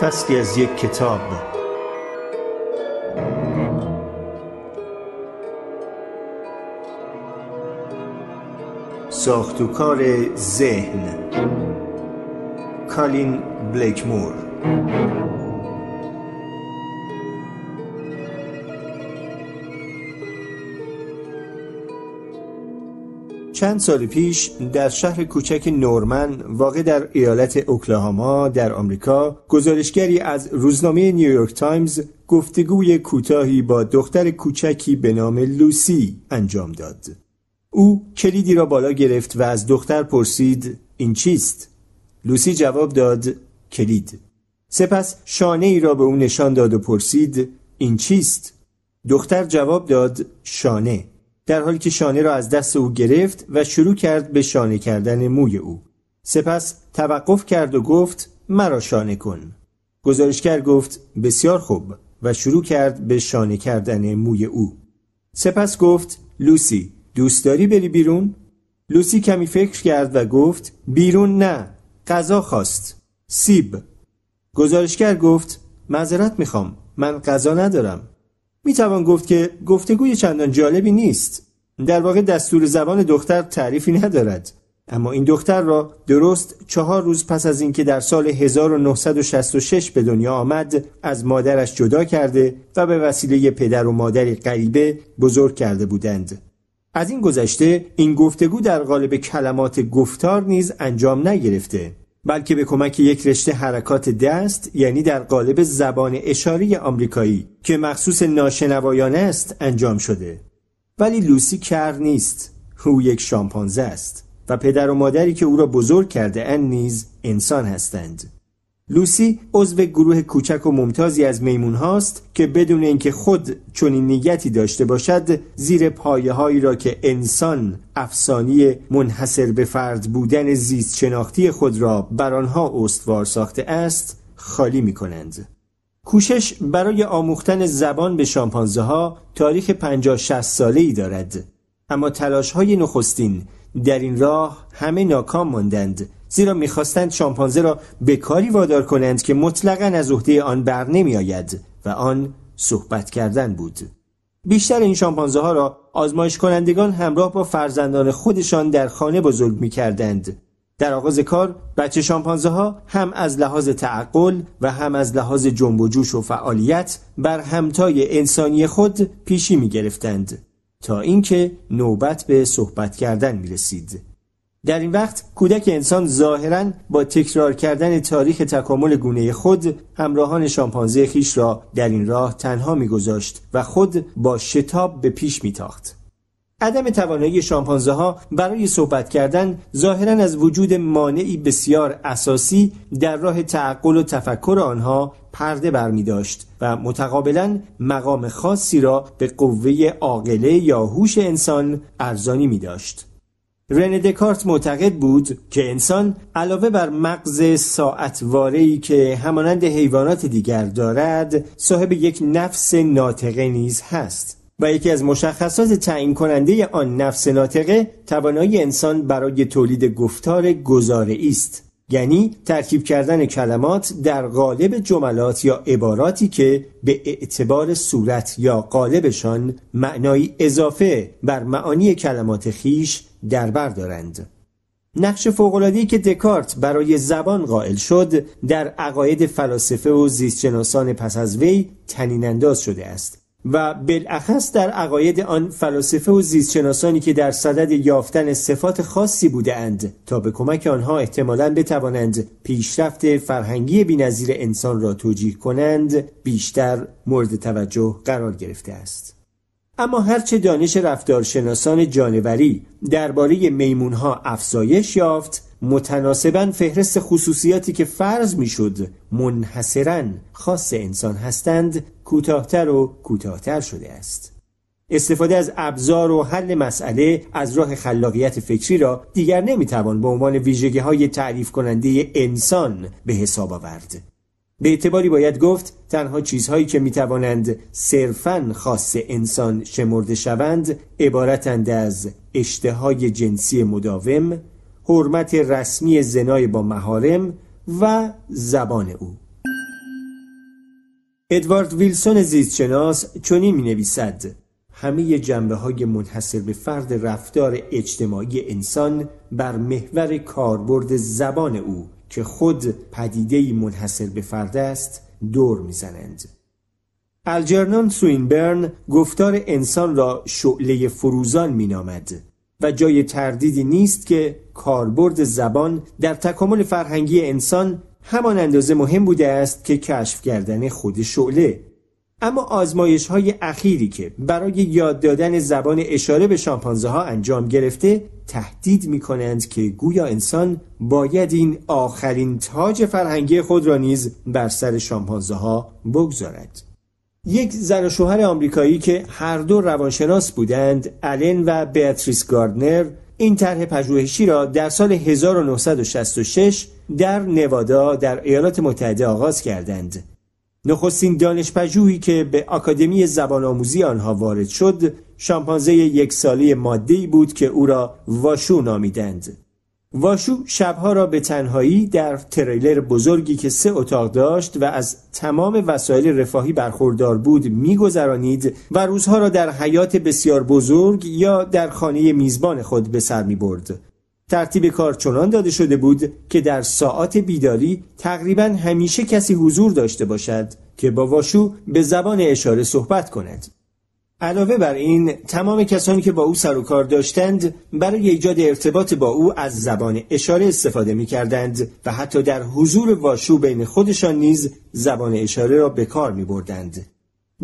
فصلی از یک کتاب. ساختوکار ذهن. کالین بلیکمور. چند سال پیش در شهر کوچک نورمن واقع در ایالت اوکلاهاما در آمریکا گزارشگری از روزنامه نیویورک تایمز گفتگوی کوتاهی با دختر کوچکی به نام لوسی انجام داد. او کلیدی را بالا گرفت و از دختر پرسید این چیست؟ لوسی جواب داد کلید. سپس شانه ای را به او نشان داد و پرسید این چیست؟ دختر جواب داد شانه. در حالی که شانه را از دست او گرفت و شروع کرد به شانه کردن موی او. سپس توقف کرد و گفت مرا شانه کن. گزارشگر گفت بسیار خوب و شروع کرد به شانه کردن موی او. سپس گفت لوسی دوست داری بری بیرون؟ لوسی کمی فکر کرد و گفت بیرون نه غذا خواست. سیب. گزارشگر گفت معذرت می‌خوام من غذا ندارم. می توان گفت که گفتگوی چندان جالبی نیست. در واقع دستور زبان دختر تعریفی ندارد. اما این دختر را درست چهار روز پس از اینکه در سال 1966 به دنیا آمد از مادرش جدا کرده و به وسیله پدر و مادری غریبه بزرگ کرده بودند. از این گذشته این گفتگو در قالب کلمات گفتار نیز انجام نگرفته. بلکه به کمک یک رشته حرکات دست یعنی در قالب زبان اشاری آمریکایی که مخصوص ناشنوایان است انجام شده. ولی لوسی کر نیست. او یک شامپانزه است و پدر و مادری که او را بزرگ کرده ان نیز انسان هستند. لوسی عضو گروه کوچک و ممتازی از میمون هاست که بدون اینکه خود چنین نیتی داشته باشد زیر پایه هایی را که انسان افسانی منحصر به فرد بودن زیست شناختی خود را بر آنها استوار ساخته است خالی می کنند. کوشش برای آموختن زبان به شامپانزه ها تاریخ 50 60 ساله ای دارد اما تلاش های نخستین در این راه همه ناکام ماندند زیرا می‌خواستند شامپانزه را به کاری وادار کنند که مطلقا از عهده آن بر نمی آید و آن صحبت کردن بود بیشتر این شامپانزه ها را آزمایش کنندگان همراه با فرزندان خودشان در خانه بزرگ می کردند. در آغاز کار بچه شامپانزه ها هم از لحاظ تعقل و هم از لحاظ جنب و جوش و فعالیت بر همتای انسانی خود پیشی می گرفتند تا اینکه نوبت به صحبت کردن می رسید. در این وقت کودک انسان ظاهرا با تکرار کردن تاریخ تکامل گونه خود همراهان شامپانزه خیش را در این راه تنها میگذاشت و خود با شتاب به پیش میتاخت عدم توانایی شامپانزه ها برای صحبت کردن ظاهرا از وجود مانعی بسیار اساسی در راه تعقل و تفکر آنها پرده برمی داشت و متقابلا مقام خاصی را به قوه عاقله یا هوش انسان ارزانی می داشت. رن دکارت معتقد بود که انسان علاوه بر مغز ساعتواره‌ای که همانند حیوانات دیگر دارد صاحب یک نفس ناطقه نیز هست و یکی از مشخصات تعیین کننده آن نفس ناطقه توانایی انسان برای تولید گفتار گزاره است. یعنی ترکیب کردن کلمات در قالب جملات یا عباراتی که به اعتبار صورت یا قالبشان معنایی اضافه بر معانی کلمات خیش در بر دارند نقش فوق‌العاده‌ای که دکارت برای زبان قائل شد در عقاید فلاسفه و زیستشناسان پس از وی تنین انداز شده است و بالاخص در عقاید آن فلاسفه و زیستشناسانی که در صدد یافتن صفات خاصی بودند تا به کمک آنها احتمالا بتوانند پیشرفت فرهنگی بینظیر انسان را توجیه کنند بیشتر مورد توجه قرار گرفته است. اما هرچه دانش رفتارشناسان جانوری درباره میمونها افزایش یافت متناسبا فهرست خصوصیاتی که فرض می‌شد منحصرا خاص انسان هستند کوتاهتر و کوتاهتر شده است. استفاده از ابزار و حل مسئله از راه خلاقیت فکری را دیگر نمی‌توان به عنوان ویژگی های تعریف کننده انسان به حساب آورد. به اعتباری باید گفت تنها چیزهایی که می‌توانند صرفا خاص انسان شمرده شوند عبارتند از اشتهای جنسی مداوم حرمت رسمی زنای با مهارم و زبان او. ادوارد ویلسون زیستشناس چنین می نویسد همه جنبه های منحصر به فرد رفتار اجتماعی انسان بر محور کاربرد زبان او که خود پدیده منحصر به فرد است دور می‌زنند. الجرنان سوینبرن گفتار انسان را شعله فروزان مینامد و جای تردیدی نیست که کاربرد زبان در تکامل فرهنگی انسان همان اندازه مهم بوده است که کشف کردن خود شعله اما آزمایش های اخیری که برای یاد دادن زبان اشاره به شامپانزه ها انجام گرفته تهدید می کنند که گویا انسان باید این آخرین تاج فرهنگی خود را نیز بر سر شامپانزه ها بگذارد. یک زن و شوهر آمریکایی که هر دو روانشناس بودند الن و بیاتریس گاردنر این طرح پژوهشی را در سال 1966 در نوادا در ایالات متحده آغاز کردند نخستین دانشپژوهی که به آکادمی زبان آموزی آنها وارد شد شامپانزه یک ساله ماده بود که او را واشو نامیدند واشو شبها را به تنهایی در تریلر بزرگی که سه اتاق داشت و از تمام وسایل رفاهی برخوردار بود میگذرانید و روزها را در حیات بسیار بزرگ یا در خانه میزبان خود به سر می برد. ترتیب کار چنان داده شده بود که در ساعات بیداری تقریبا همیشه کسی حضور داشته باشد که با واشو به زبان اشاره صحبت کند. علاوه بر این تمام کسانی که با او سر و کار داشتند برای ایجاد ارتباط با او از زبان اشاره استفاده می کردند و حتی در حضور واشو بین خودشان نیز زبان اشاره را به کار می بردند.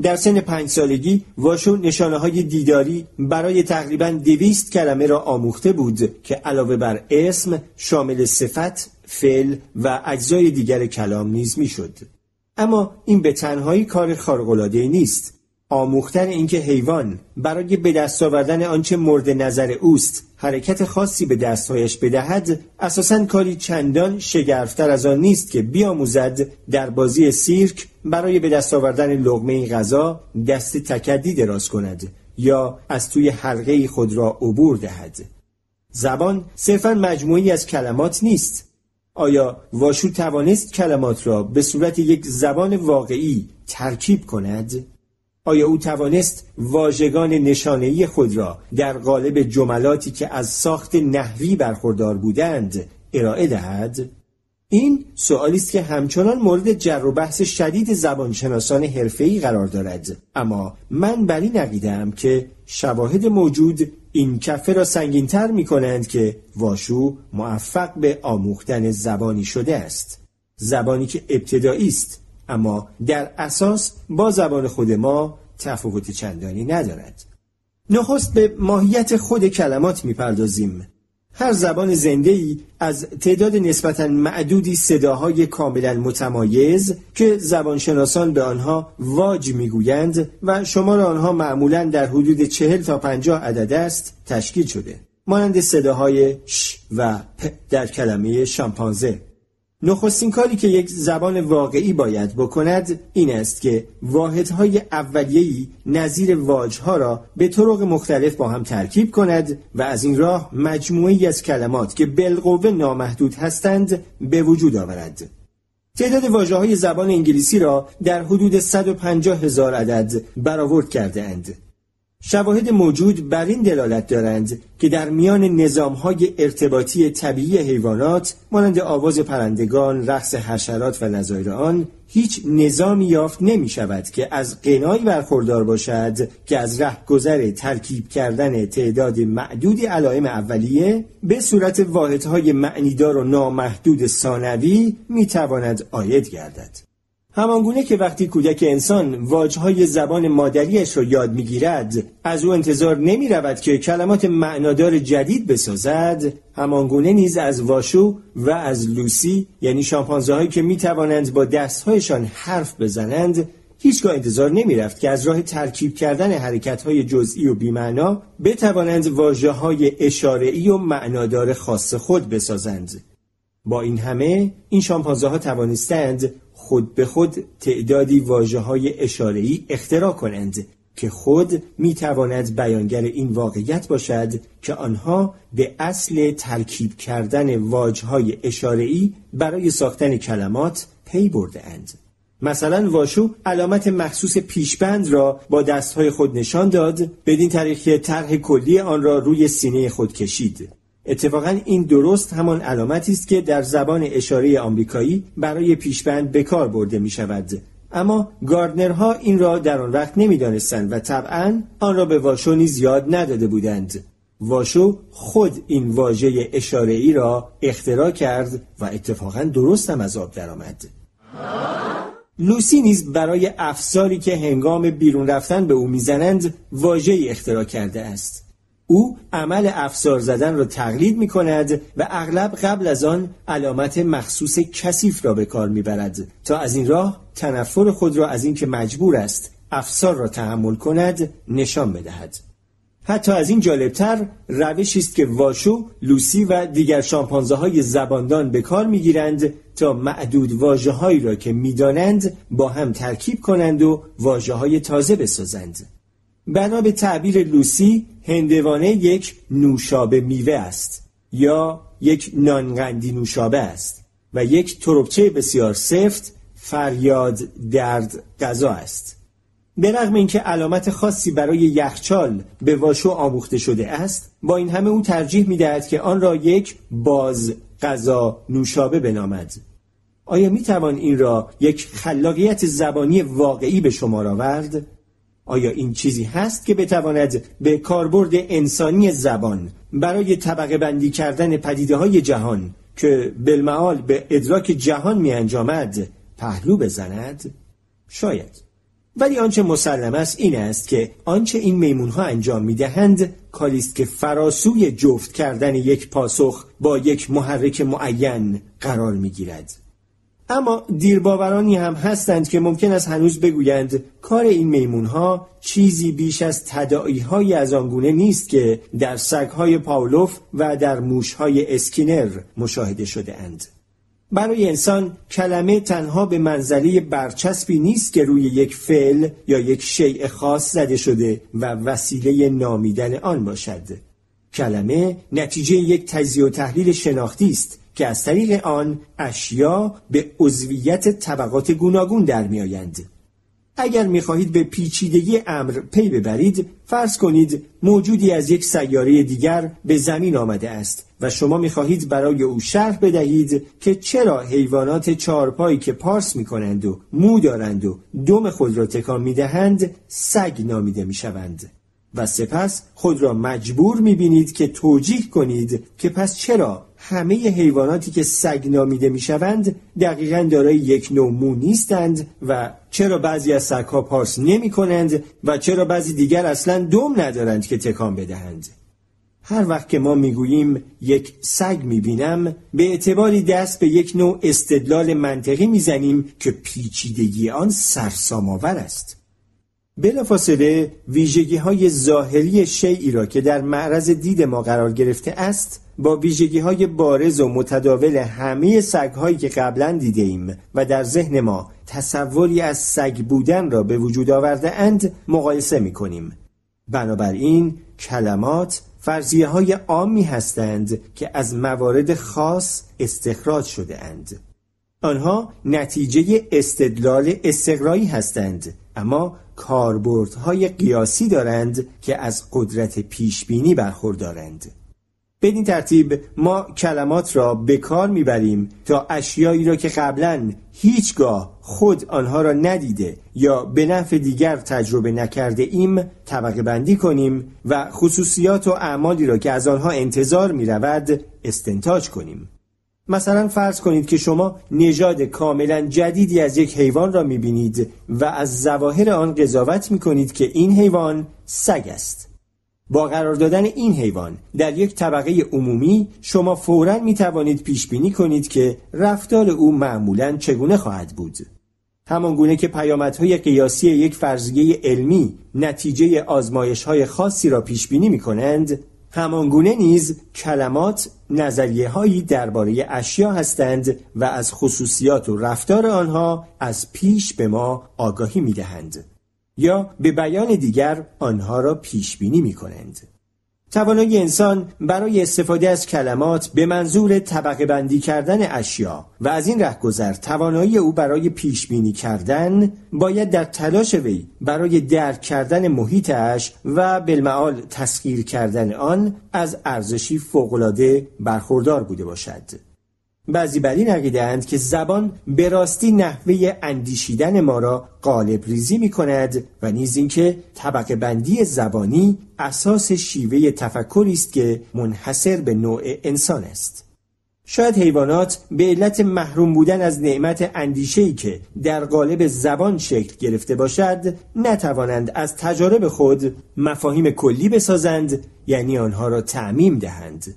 در سن پنج سالگی واشو نشانه های دیداری برای تقریبا دویست کلمه را آموخته بود که علاوه بر اسم شامل صفت، فعل و اجزای دیگر کلام نیز می‌شد. اما این به تنهایی کار خارق‌العاده‌ای نیست. آموختن اینکه حیوان برای به دست آوردن آنچه مورد نظر اوست حرکت خاصی به دستهایش بدهد اساسا کاری چندان شگرفتر از آن نیست که بیاموزد در بازی سیرک برای به دست آوردن لغمه غذا دست تکدی دراز کند یا از توی حلقه خود را عبور دهد زبان صرفا مجموعی از کلمات نیست آیا واشو توانست کلمات را به صورت یک زبان واقعی ترکیب کند؟ آیا او توانست واژگان نشانهای خود را در قالب جملاتی که از ساخت نحوی برخوردار بودند ارائه دهد؟ این سوالی است که همچنان مورد جر و بحث شدید زبانشناسان حرفه‌ای قرار دارد اما من بر این عقیده‌ام که شواهد موجود این کفه را سنگینتر می کنند که واشو موفق به آموختن زبانی شده است زبانی که ابتدایی است اما در اساس با زبان خود ما تفاوت چندانی ندارد. نخست به ماهیت خود کلمات می‌پردازیم. هر زبان زنده ای از تعداد نسبتا معدودی صداهای کاملا متمایز که زبانشناسان به آنها واج می‌گویند و شمار آنها معمولا در حدود چهل تا پنجاه عدد است تشکیل شده. مانند صداهای ش و پ در کلمه شامپانزه. نخستین کاری که یک زبان واقعی باید بکند این است که واحدهای اولیه‌ای نظیر واجها را به طرق مختلف با هم ترکیب کند و از این راه مجموعی از کلمات که بالقوه نامحدود هستند به وجود آورد. تعداد واجه های زبان انگلیسی را در حدود 150 هزار عدد برآورد کرده اند. شواهد موجود بر این دلالت دارند که در میان نظامهای ارتباطی طبیعی حیوانات مانند آواز پرندگان، رقص حشرات و نظایر آن هیچ نظامی یافت نمی شود که از قنایی برخوردار باشد که از رهگذر ترکیب کردن تعداد معدودی علائم اولیه به صورت واحدهای معنیدار و نامحدود ثانوی می تواند آید گردد. همانگونه که وقتی کودک انسان واجهای زبان مادریش را یاد می‌گیرد از او انتظار نمی رود که کلمات معنادار جدید بسازد همانگونه نیز از واشو و از لوسی یعنی شامپانزه هایی که می توانند با دستهایشان حرف بزنند هیچگاه انتظار نمی رفت که از راه ترکیب کردن حرکت های جزئی و بیمعنا بتوانند واجه های اشاره و معنادار خاص خود بسازند. با این همه این شامپانزه ها توانستند خود به خود تعدادی واجه های اشارهی اختراع کنند که خود می‌تواند بیانگر این واقعیت باشد که آنها به اصل ترکیب کردن واجهای اشاره‌ای برای ساختن کلمات پی برده اند. مثلا واشو علامت مخصوص پیشبند را با دستهای خود نشان داد بدین طریق طرح کلی آن را روی سینه خود کشید اتفاقا این درست همان علامتی است که در زبان اشاره آمریکایی برای پیشبند به کار برده می شود اما گاردنرها این را در آن وقت نمی‌دانستند و طبعا آن را به واشو نیز یاد نداده بودند واشو خود این واژه اشاره ای را اختراع کرد و اتفاقا درست هم از آب درآمد. لوسی نیز برای افساری که هنگام بیرون رفتن به او می‌زنند واژه اختراع کرده است. او عمل افسار زدن را تقلید می کند و اغلب قبل از آن علامت مخصوص کثیف را به کار می برد تا از این راه تنفر خود را از اینکه مجبور است افسار را تحمل کند نشان بدهد. حتی از این جالبتر روشی است که واشو، لوسی و دیگر شامپانزه های زباندان به کار می‌گیرند تا معدود واجه را که می‌دانند با هم ترکیب کنند و واجه های تازه بسازند. بنا به تعبیر لوسی هندوانه یک نوشابه میوه است یا یک نانغندی نوشابه است و یک تربچه بسیار سفت فریاد درد غذا است. به رغم اینکه علامت خاصی برای یخچال به واشو آموخته شده است با این همه او ترجیح می‌دهد که آن را یک باز غذا نوشابه بنامد. آیا می توان این را یک خلاقیت زبانی واقعی به شمار آورد؟ آیا این چیزی هست که بتواند به کاربرد انسانی زبان برای طبقه بندی کردن پدیده های جهان که بالمعال به ادراک جهان می انجامد پهلو بزند؟ شاید ولی آنچه مسلم است این است که آنچه این میمون ها انجام می دهند کاری است که فراسوی جفت کردن یک پاسخ با یک محرک معین قرار می گیرد. اما دیرباورانی هم هستند که ممکن است هنوز بگویند کار این میمون ها چیزی بیش از تدائی های از آنگونه نیست که در سگ های پاولوف و در موش های اسکینر مشاهده شده اند. برای انسان کلمه تنها به منزله برچسبی نیست که روی یک فعل یا یک شیء خاص زده شده و وسیله نامیدن آن باشد. کلمه نتیجه یک تجزیه و تحلیل شناختی است که از طریق آن اشیا به عضویت طبقات گوناگون در میآیند. اگر می‌خواهید به پیچیدگی امر پی ببرید فرض کنید موجودی از یک سیاره دیگر به زمین آمده است و شما می‌خواهید برای او شرح بدهید که چرا حیوانات چارپایی که پارس می‌کنند و مو دارند و دم خود را تکان می‌دهند سگ نامیده می‌شوند و سپس خود را مجبور می‌بینید که توجیه کنید که پس چرا همه حیواناتی که سگ نامیده می‌شوند دقیقا دارای یک نوع مو نیستند و چرا بعضی از سگها پارس نمی کنند و چرا بعضی دیگر اصلا دم ندارند که تکان بدهند. هر وقت که ما می‌گوییم یک سگ می‌بینم به اعتباری دست به یک نوع استدلال منطقی می‌زنیم که پیچیدگی آن سرسامآور است. بلافاصله ویژگی های ظاهری شیعی را که در معرض دید ما قرار گرفته است با ویژگی های بارز و متداول همه سگ هایی که قبلا دیده ایم و در ذهن ما تصوری از سگ بودن را به وجود آورده اند مقایسه می کنیم. بنابراین کلمات فرضیه های عامی هستند که از موارد خاص استخراج شده اند. آنها نتیجه استدلال استقرایی هستند اما کاربردهای قیاسی دارند که از قدرت پیشبینی برخوردارند. بدین ترتیب ما کلمات را به کار می‌بریم تا اشیایی را که قبلا هیچگاه خود آنها را ندیده یا به نفع دیگر تجربه نکرده ایم طبقه بندی کنیم و خصوصیات و اعمالی را که از آنها انتظار می رود استنتاج کنیم. مثلا فرض کنید که شما نژاد کاملا جدیدی از یک حیوان را می بینید و از ظواهر آن قضاوت می کنید که این حیوان سگ است. با قرار دادن این حیوان در یک طبقه عمومی شما فورا می توانید پیش بینی کنید که رفتار او معمولا چگونه خواهد بود. همان گونه که پیامدهای قیاسی یک فرضیه علمی نتیجه آزمایش های خاصی را پیش بینی می کنند، همانگونه نیز کلمات نظریه هایی درباره اشیا هستند و از خصوصیات و رفتار آنها از پیش به ما آگاهی می دهند. یا به بیان دیگر آنها را پیش بینی می کنند. توانایی انسان برای استفاده از کلمات به منظور طبقه بندی کردن اشیا و از این رهگذر توانایی او برای پیش بینی کردن باید در تلاش وی برای درک کردن محیطش و بالمعال تسخیر کردن آن از ارزشی فوقالعاده برخوردار بوده باشد. بعضی بر این که زبان به راستی نحوه اندیشیدن ما را قالب ریزی می کند و نیز اینکه طبقه بندی زبانی اساس شیوه تفکری است که منحصر به نوع انسان است. شاید حیوانات به علت محروم بودن از نعمت اندیشه‌ای که در قالب زبان شکل گرفته باشد نتوانند از تجارب خود مفاهیم کلی بسازند یعنی آنها را تعمیم دهند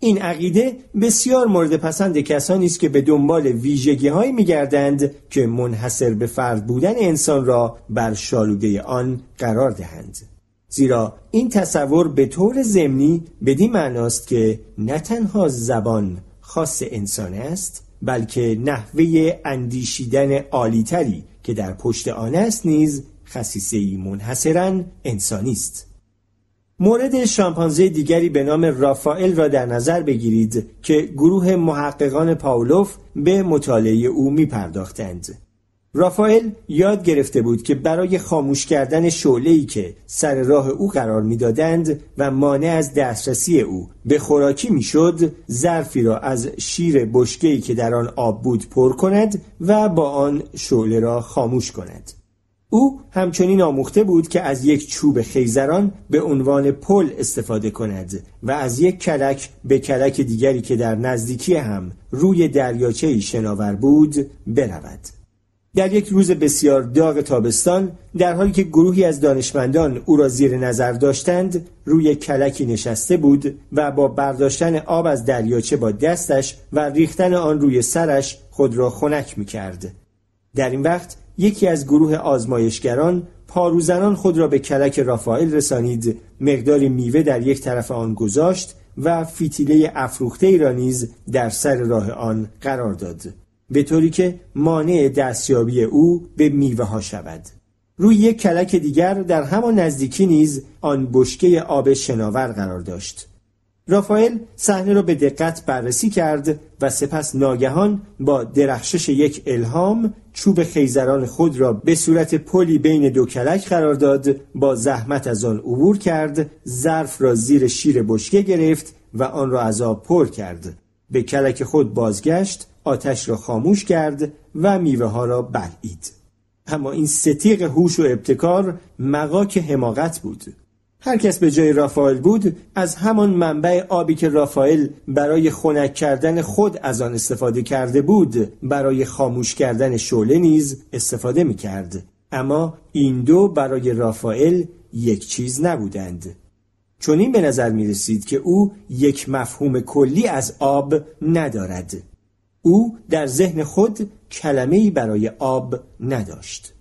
این عقیده بسیار مورد پسند کسانی است که به دنبال ویژگی های می گردند که منحصر به فرد بودن انسان را بر شالوده آن قرار دهند. زیرا این تصور به طور ضمنی بدین معناست که نه تنها زبان خاص انسان است بلکه نحوه اندیشیدن عالیتری که در پشت آن است نیز خصیصه منحصرا انسانی است. مورد شامپانزه دیگری به نام رافائل را در نظر بگیرید که گروه محققان پاولوف به مطالعه او می پرداختند. رافائل یاد گرفته بود که برای خاموش کردن شعله‌ای که سر راه او قرار می‌دادند و مانع از دسترسی او به خوراکی می‌شد ظرفی را از شیر بشکه‌ای که در آن آب بود پر کند و با آن شعله را خاموش کند او همچنین آموخته بود که از یک چوب خیزران به عنوان پل استفاده کند و از یک کلک به کلک دیگری که در نزدیکی هم روی دریاچه شناور بود برود. در یک روز بسیار داغ تابستان در حالی که گروهی از دانشمندان او را زیر نظر داشتند روی کلکی نشسته بود و با برداشتن آب از دریاچه با دستش و ریختن آن روی سرش خود را خنک می کرد. در این وقت یکی از گروه آزمایشگران پاروزنان خود را به کلک رافائل رسانید. مقداری میوه در یک طرف آن گذاشت و فیتیله افروخته ای را نیز در سر راه آن قرار داد. به طوری که مانع دستیابی او به میوه ها شود. روی یک کلک دیگر در همان نزدیکی نیز آن بشکه آب شناور قرار داشت. رافائل صحنه را به دقت بررسی کرد و سپس ناگهان با درخشش یک الهام چوب خیزران خود را به صورت پلی بین دو کلک قرار داد با زحمت از آن عبور کرد ظرف را زیر شیر بشکه گرفت و آن را از آب پر کرد. به کلک خود بازگشت آتش را خاموش کرد و میوه ها را بلعید. اما این ستیق هوش و ابتکار مقاک حماقت بود. هر کس به جای رافائل بود از همان منبع آبی که رافائل برای خنک کردن خود از آن استفاده کرده بود برای خاموش کردن شعله نیز استفاده می کرد. اما این دو برای رافائل یک چیز نبودند. چون این به نظر می رسید که او یک مفهوم کلی از آب ندارد. او در ذهن خود کلمه‌ای برای آب نداشت.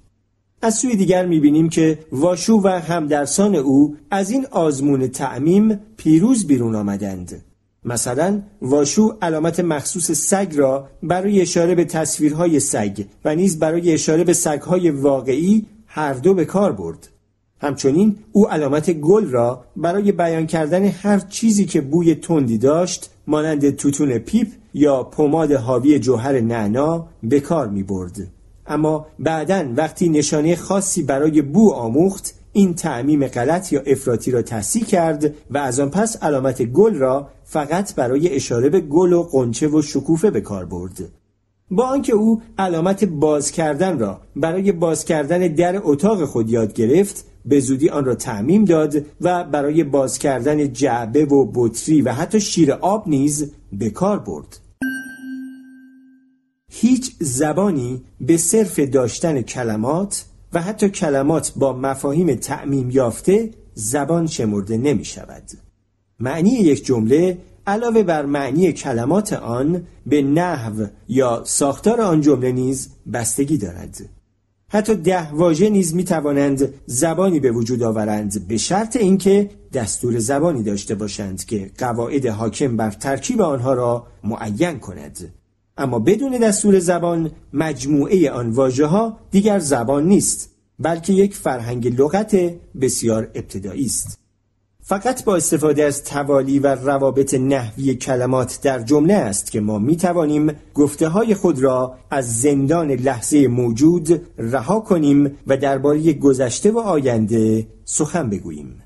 از سوی دیگر می‌بینیم که واشو و همدرسان او از این آزمون تعمیم پیروز بیرون آمدند. مثلا واشو علامت مخصوص سگ را برای اشاره به تصویرهای سگ و نیز برای اشاره به سگهای واقعی هر دو به کار برد. همچنین او علامت گل را برای بیان کردن هر چیزی که بوی تندی داشت مانند توتون پیپ یا پماد حاوی جوهر نعنا به کار می برد. اما بعدا وقتی نشانه خاصی برای بو آموخت این تعمیم غلط یا افراطی را تصحیح کرد و از آن پس علامت گل را فقط برای اشاره به گل و قنچه و شکوفه به کار برد. با آنکه او علامت باز کردن را برای باز کردن در اتاق خود یاد گرفت به زودی آن را تعمیم داد و برای باز کردن جعبه و بطری و حتی شیر آب نیز به کار برد. هیچ زبانی به صرف داشتن کلمات و حتی کلمات با مفاهیم تعمیم یافته زبان شمرده نمی شود. معنی یک جمله علاوه بر معنی کلمات آن به نحو یا ساختار آن جمله نیز بستگی دارد. حتی ده واژه نیز می توانند زبانی به وجود آورند به شرط اینکه دستور زبانی داشته باشند که قواعد حاکم بر ترکیب آنها را معین کند. اما بدون دستور زبان مجموعه آن واژه ها دیگر زبان نیست بلکه یک فرهنگ لغت بسیار ابتدایی است فقط با استفاده از توالی و روابط نحوی کلمات در جمله است که ما می توانیم گفته های خود را از زندان لحظه موجود رها کنیم و درباره گذشته و آینده سخن بگوییم.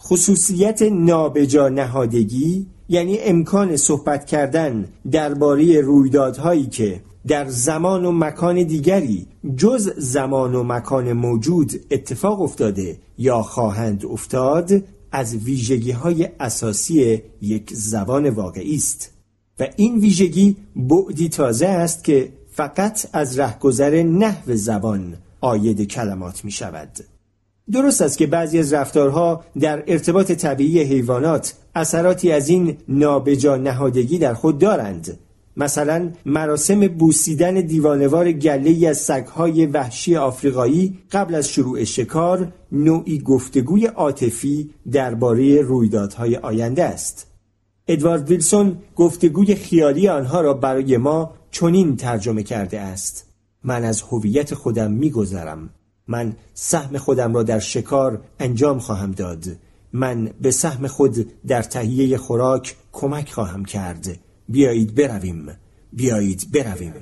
خصوصیت نابجا نهادگی یعنی امکان صحبت کردن درباره رویدادهایی که در زمان و مکان دیگری جز زمان و مکان موجود اتفاق افتاده یا خواهند افتاد از ویژگی های اساسی یک زبان واقعی است. و این ویژگی بعدی تازه است که فقط از رهگذر نحو زبان آید کلمات می شود درست است که بعضی از رفتارها در ارتباط طبیعی حیوانات اثراتی از این نابجا نهادگی در خود دارند. مثلا مراسم بوسیدن دیوانوار گله از سگهای وحشی آفریقایی قبل از شروع شکار نوعی گفتگوی عاطفی درباره رویدادهای آینده است. ادوارد ویلسون گفتگوی خیالی آنها را برای ما چنین ترجمه کرده است. من از هویت خودم میگذرم. من سهم خودم را در شکار انجام خواهم داد. من به سهم خود در تهیه خوراک کمک خواهم کرد. بیایید برویم. بیایید برویم.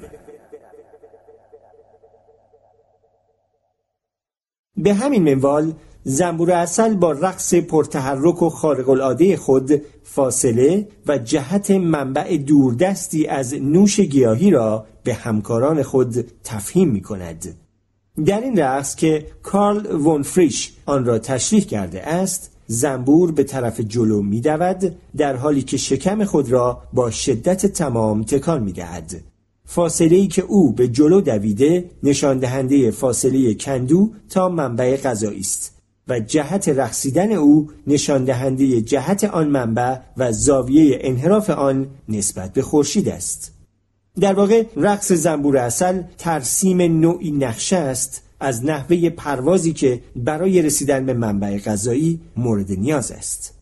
به همین منوال زنبور اصل با رقص پرتحرک و خارق العاده خود فاصله و جهت منبع دوردستی از نوش گیاهی را به همکاران خود تفهیم می کند. در این رقص که کارل ون فریش آن را تشریح کرده است زنبور به طرف جلو می دود در حالی که شکم خود را با شدت تمام تکان می دهد. فاصله ای که او به جلو دویده نشان دهنده فاصله کندو تا منبع غذایی است و جهت رقصیدن او نشان دهنده جهت آن منبع و زاویه انحراف آن نسبت به خورشید است. در واقع رقص زنبور اصل ترسیم نوعی نقشه است از نحوه پروازی که برای رسیدن به منبع غذایی مورد نیاز است.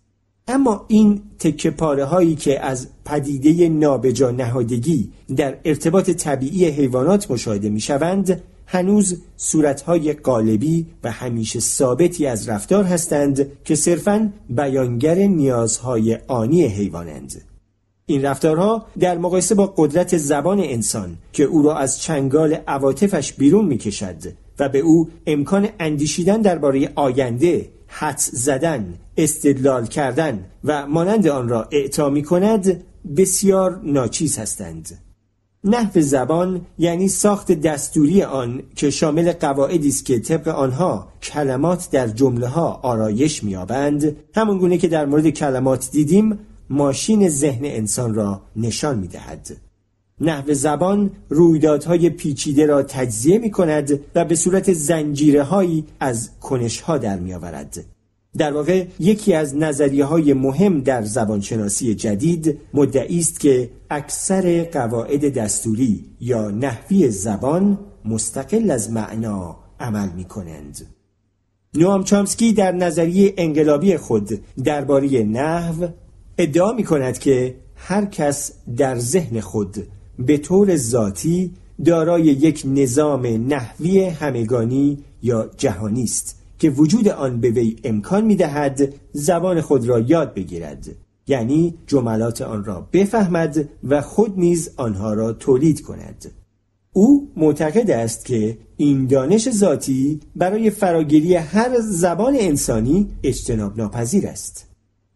اما این تکه پاره هایی که از پدیده نابجا نهادگی در ارتباط طبیعی حیوانات مشاهده می شوند هنوز صورتهای قالبی و همیشه ثابتی از رفتار هستند که صرفاً بیانگر نیازهای آنی حیوانند. این رفتارها در مقایسه با قدرت زبان انسان که او را از چنگال عواطفش بیرون می کشد و به او امکان اندیشیدن درباره آینده حدس زدن استدلال کردن و مانند آن را اعطا می کند بسیار ناچیز هستند. نحو زبان یعنی ساخت دستوری آن که شامل قواعدی است که طبق آنها کلمات در جمله ها آرایش میابند همون گونه که در مورد کلمات دیدیم ماشین ذهن انسان را نشان می‌دهد نحو زبان رویدادهای پیچیده را تجزیه می کند و به صورت زنجیره هایی از کنش ها در می آورد. در واقع یکی از نظریه های مهم در زبانشناسی جدید مدعی است که اکثر قواعد دستوری یا نحوی زبان مستقل از معنا عمل می کنند. نوام چامسکی در نظریه انقلابی خود درباره نحو ادعا می کند که هر کس در ذهن خود به طور ذاتی دارای یک نظام نحوی همگانی یا جهانی است که وجود آن به وی امکان می دهد زبان خود را یاد بگیرد. یعنی جملات آن را بفهمد و خود نیز آنها را تولید کند. او معتقد است که این دانش ذاتی برای فراگیری هر زبان انسانی اجتناب ناپذیر است.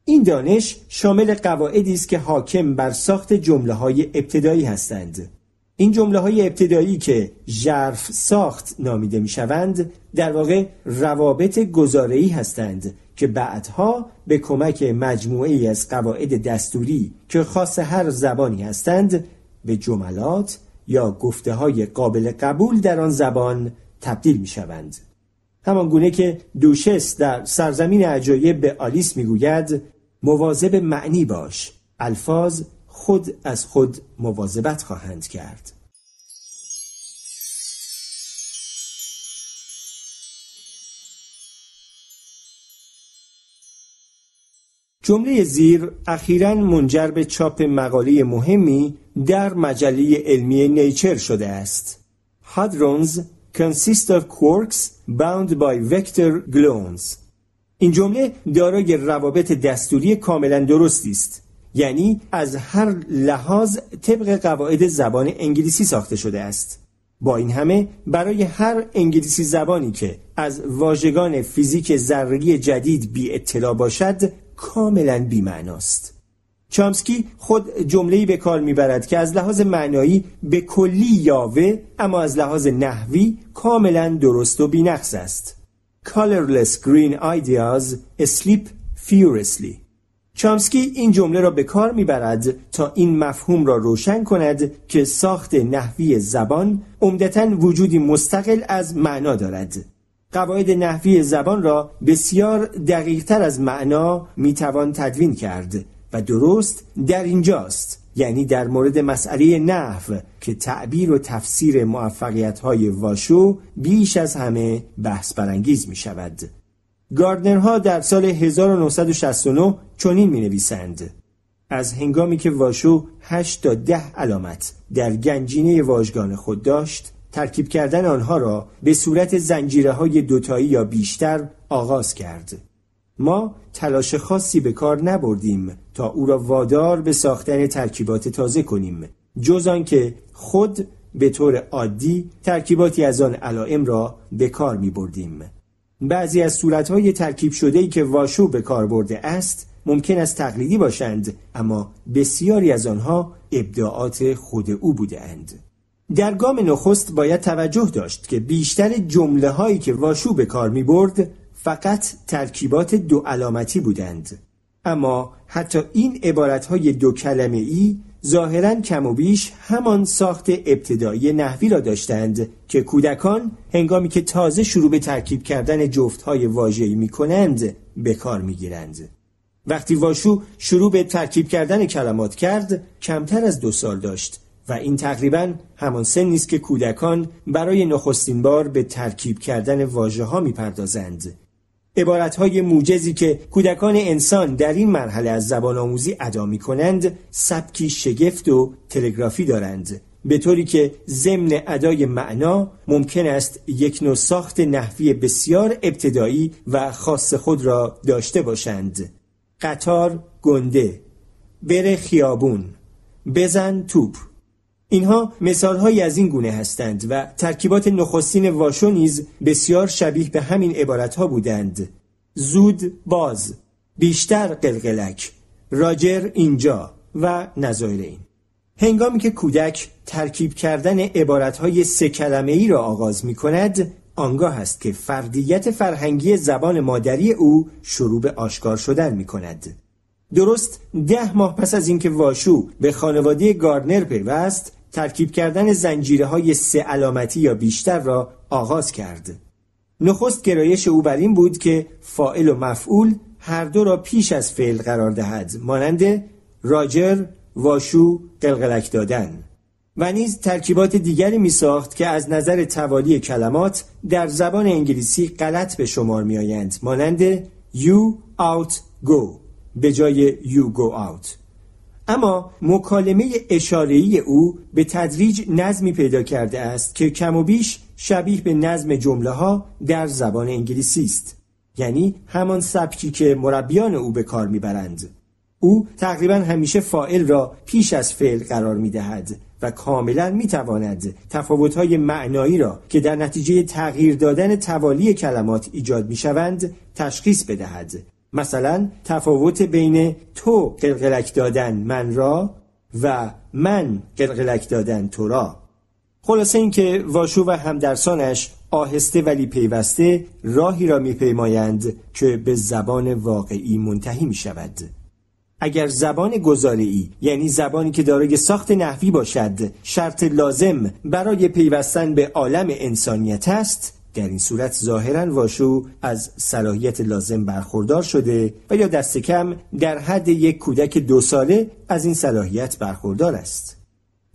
این دانش شامل قواعدی است که حاکم بر ساخت جمله های ابتدایی هستند این جمله های ابتدایی که ژرف ساخت نامیده می شوند در واقع روابط گزاره‌ای هستند که بعدها به کمک مجموعه از قواعد دستوری که خاص هر زبانی هستند به جملات یا گفته های قابل قبول در آن زبان تبدیل می شوند. همان گونه که دوشس در سرزمین عجایب به آلیس می‌گوید مواظب معنی باش. الفاظ خود از خود مواظبت خواهند کرد. جمله زیر اخیرا منجر به چاپ مقاله مهمی در مجله علمی نیچر شده است. هادرونز consist of quarks bound by vector gluons. این جمله دارای روابط دستوری کاملا درستی است. یعنی از هر لحاظ طبق قواعد زبان انگلیسی ساخته شده است. با این همه برای هر انگلیسی زبانی که از واژگان فیزیک ذره‌ای جدید بی اطلاع باشد کاملا بیمعناست. چامسکی خود جمله‌ای به کار می‌برد که از لحاظ معنایی به کلی یاوه اما از لحاظ نحوی کاملا درست و بینقص است. Colorless green ideas sleep furiously. چامسکی این جمله را به کار می‌برد تا این مفهوم را روشن کند که ساخت نحوی زبان عمدتا وجودی مستقل از معنا دارد. قواعد نحوی زبان را بسیار دقیقتر از معنا می‌توان تدوین کرد و درست در اینجاست. یعنی در مورد مسئله نحو که تعبیر و تفسیر موفقیت های واشو بیش از همه بحث برانگیز می شود. گاردنرها در سال 1969 چنین می نویسند از هنگامی که واشو 8 تا 10 علامت در گنجینه واژگان خود داشت ترکیب کردن آنها را به صورت زنجیره های دوتایی یا بیشتر آغاز کرد ما تلاش خاصی به کار نبردیم تا او را وادار به ساختن ترکیبات تازه کنیم جز آنکه خود به طور عادی ترکیباتی از آن علائم را به کار می بردیم. بعضی از صورتهای ترکیب شده ای که واشو به کار برده است ممکن است تقلیدی باشند اما بسیاری از آنها ابداعات خود او بودند. در گام نخست باید توجه داشت که بیشتر جمله هایی که واشو به کار می برد فقط ترکیبات دو علامتی بودند اما حتی این عبارت های دو کلمه ای ظاهرا کم و بیش همان ساخت ابتدایی نحوی را داشتند که کودکان هنگامی که تازه شروع به ترکیب کردن جفت های واژه‌ای می کنند به کار می گیرند. وقتی واشو شروع به ترکیب کردن کلمات کرد کمتر از دو سال داشت و این تقریبا همان سنی است که کودکان برای نخستین بار به ترکیب کردن واژه ها می پردازند. های موجزی که کودکان انسان در این مرحله از زبان آموزی ادا می کنند سبکی شگفت و تلگرافی دارند به طوری که ضمن ادای معنا ممکن است یک نوع ساخت نحوی بسیار ابتدایی و خاص خود را داشته باشند قطار گنده بره خیابون بزن توپ اینها مثالهایی از این گونه هستند و ترکیبات نخستین واشو نیز بسیار شبیه به همین عبارتها بودند. زود باز بیشتر قلقلک راجر اینجا و نظایر این. هنگامی که کودک ترکیب کردن عبارتهای سه کلمه ای را آغاز می کند آنگاه است که فردیت فرهنگی زبان مادری او شروع به آشکار شدن می کند درست ده ماه پس از اینکه واشو به خانواده گاردنر پیوست ترکیب کردن زنجیره های سه علامتی یا بیشتر را آغاز کرد. نخست گرایش او بر این بود که فائل و مفعول هر دو را پیش از فعل قرار دهد مانند راجر واشو قلقلک دادن و نیز ترکیبات دیگری می ساخت که از نظر توالی کلمات در زبان انگلیسی غلط به شمار می آیند مانند you out go به جای you go out اما مکالمه اشارهی او به تدریج نظمی پیدا کرده است که کم و بیش شبیه به نظم جمله ها در زبان انگلیسی است. یعنی همان سبکی که مربیان او به کار می‌برند. او تقریبا همیشه فائل را پیش از فعل قرار می دهد و کاملا می تواند تفاوت معنایی را که در نتیجه تغییر دادن توالی کلمات ایجاد می شوند تشخیص بدهد. مثلا تفاوت بین تو قلقلک دادن من را و من قلقلک دادن تو را خلاصه اینکه واشو و همدرسانش آهسته ولی پیوسته راهی را میپیمایند که به زبان واقعی منتهی می شود. اگر زبان گزارعی یعنی زبانی که دارای ساخت نحوی باشد شرط لازم برای پیوستن به عالم انسانیت است در این صورت ظاهرا واشو از صلاحیت لازم برخوردار شده و یا دست کم در حد یک کودک دو ساله از این صلاحیت برخوردار است.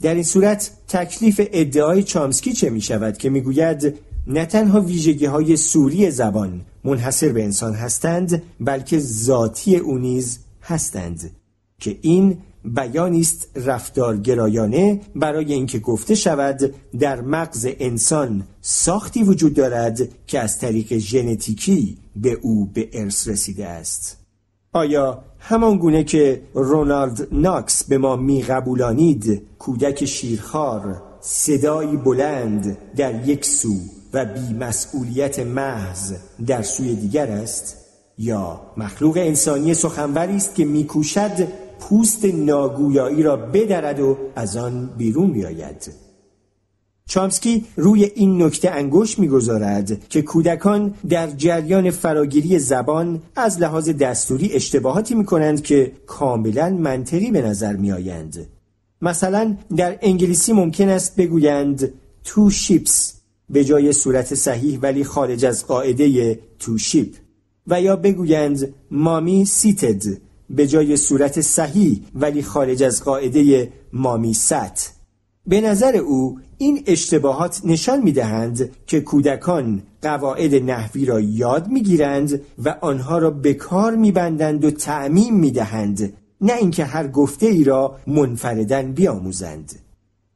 در این صورت تکلیف ادعای چامسکی چه می شود که می گوید نه تنها ویژگی های سوری زبان منحصر به انسان هستند بلکه ذاتی او نیز هستند که این بیانی است رفتارگرایانه برای اینکه گفته شود در مغز انسان ساختی وجود دارد که از طریق ژنتیکی به او به ارث رسیده است. آیا همان گونه که رونالد ناکس به ما میقبولانید کودک شیرخوار صدایی بلند در یک سو و بیمسئولیت محض در سوی دیگر است؟ یا مخلوق انسانی سخنوری است که میکوشد پوست ناگویایی را بدرد و از آن بیرون بیاید چامسکی روی این نکته انگوش می‌گذارد که کودکان در جریان فراگیری زبان از لحاظ دستوری اشتباهاتی می کنند که کاملا منطقی به نظر می آیند. مثلا در انگلیسی ممکن است بگویند تو شیپس به جای صورت صحیح ولی خارج از قاعده تو شیپ و یا بگویند مامی سیتد به جای صورت صحیح ولی خارج از قاعده مامی ست به نظر او این اشتباهات نشان می دهند که کودکان قواعد نحوی را یاد می گیرند و آنها را به کار می بندند و تعمیم می دهند نه اینکه هر گفته ای را منفردن بیاموزند.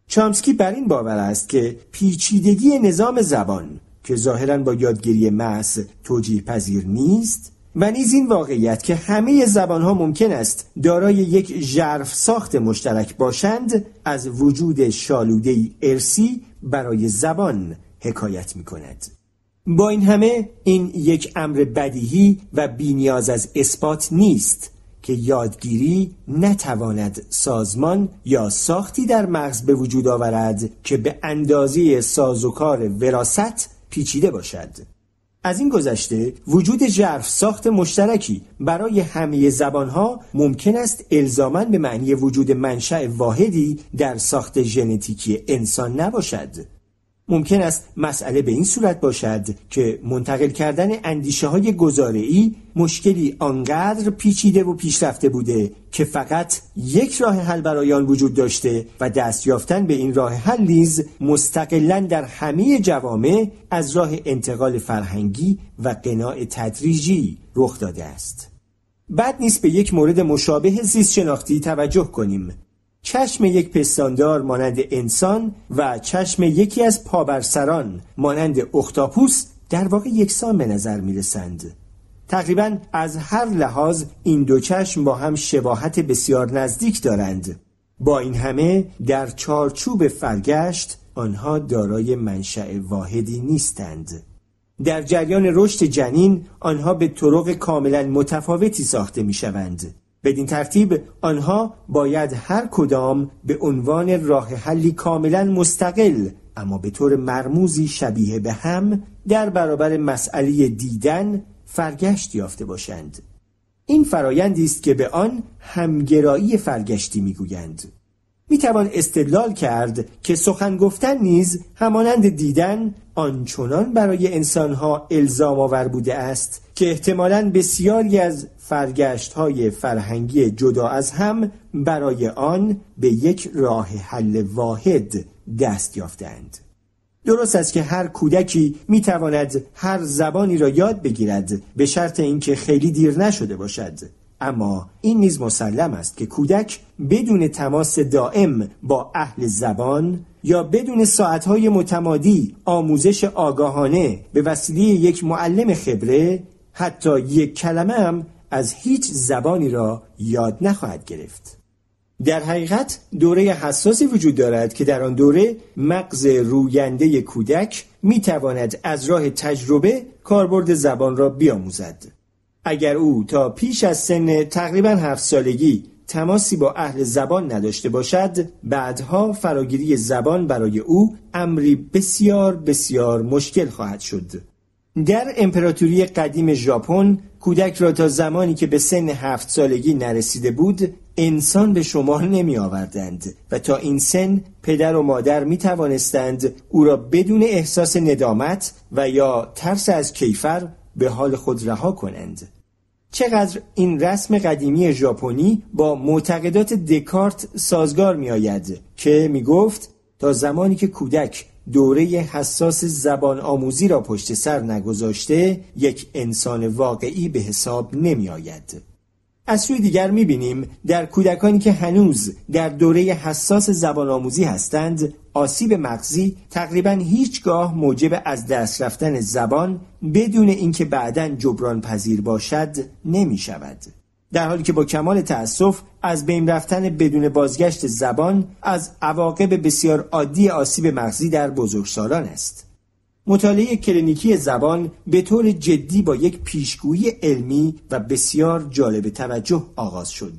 چامسکی بر این باور است که پیچیدگی نظام زبان که ظاهرا با یادگیری محض توجیه پذیر نیست و نیز این واقعیت که همه زبانها ممکن است دارای یک ژرف ساخت مشترک باشند از وجود شالوده ارسی برای زبان حکایت می کند. با این همه این یک امر بدیهی و بینیاز از اثبات نیست که یادگیری نتواند سازمان یا ساختی در مغز به وجود آورد که به اندازه سازوکار وراست پیچیده باشد از این گذشته وجود ژرف ساخت مشترکی برای همه زبانها ممکن است الزاما به معنی وجود منشأ واحدی در ساخت ژنتیکی انسان نباشد. ممکن است مسئله به این صورت باشد که منتقل کردن اندیشه های گزاره مشکلی آنقدر پیچیده و پیشرفته بوده که فقط یک راه حل برای آن وجود داشته و دست یافتن به این راه حل نیز مستقلا در همه جوامع از راه انتقال فرهنگی و قناع تدریجی رخ داده است. بعد نیست به یک مورد مشابه زیست شناختی توجه کنیم چشم یک پستاندار مانند انسان و چشم یکی از پابرسران مانند اختاپوس در واقع یکسان به نظر می رسند. تقریبا از هر لحاظ این دو چشم با هم شباهت بسیار نزدیک دارند. با این همه در چارچوب فرگشت آنها دارای منشأ واحدی نیستند. در جریان رشد جنین آنها به طرق کاملا متفاوتی ساخته می شوند. بدین ترتیب آنها باید هر کدام به عنوان راه حلی کاملا مستقل اما به طور مرموزی شبیه به هم در برابر مسئله دیدن فرگشت یافته باشند. این فرایندی است که به آن همگرایی فرگشتی می‌گویند. می‌توان استدلال کرد که سخن گفتن نیز همانند دیدن آنچنان برای انسانها الزام آور بوده است که احتمالا بسیاری از فرگشت های فرهنگی جدا از هم برای آن به یک راه حل واحد دست یافتند. درست است که هر کودکی می تواند هر زبانی را یاد بگیرد به شرط اینکه خیلی دیر نشده باشد اما این نیز مسلم است که کودک بدون تماس دائم با اهل زبان یا بدون ساعتهای متمادی آموزش آگاهانه به وسیله یک معلم خبره حتی یک کلمه هم از هیچ زبانی را یاد نخواهد گرفت. در حقیقت دوره حساسی وجود دارد که در آن دوره مغز روینده کودک می تواند از راه تجربه کاربرد زبان را بیاموزد. اگر او تا پیش از سن تقریبا هفت سالگی تماسی با اهل زبان نداشته باشد بعدها فراگیری زبان برای او امری بسیار بسیار مشکل خواهد شد. در امپراتوری قدیم ژاپن کودک را تا زمانی که به سن هفت سالگی نرسیده بود انسان به شمار نمی آوردند و تا این سن پدر و مادر می توانستند او را بدون احساس ندامت و یا ترس از کیفر به حال خود رها کنند. چقدر این رسم قدیمی ژاپنی با معتقدات دکارت سازگار می آید که می گفت تا زمانی که کودک دوره حساس زبان آموزی را پشت سر نگذاشته یک انسان واقعی به حساب نمی آید. از سوی دیگر می‌بینیم در کودکانی که هنوز در دوره حساس زبان آموزی هستند آسیب مغزی تقریبا هیچگاه موجب از دست رفتن زبان بدون اینکه بعدا جبران پذیر باشد نمی شود. در حالی که با کمال تأسف از بین رفتن بدون بازگشت زبان از عواقب بسیار عادی آسیب مغزی در بزرگسالان است. مطالعه کلینیکی زبان به طور جدی با یک پیشگویی علمی و بسیار جالب توجه آغاز شد.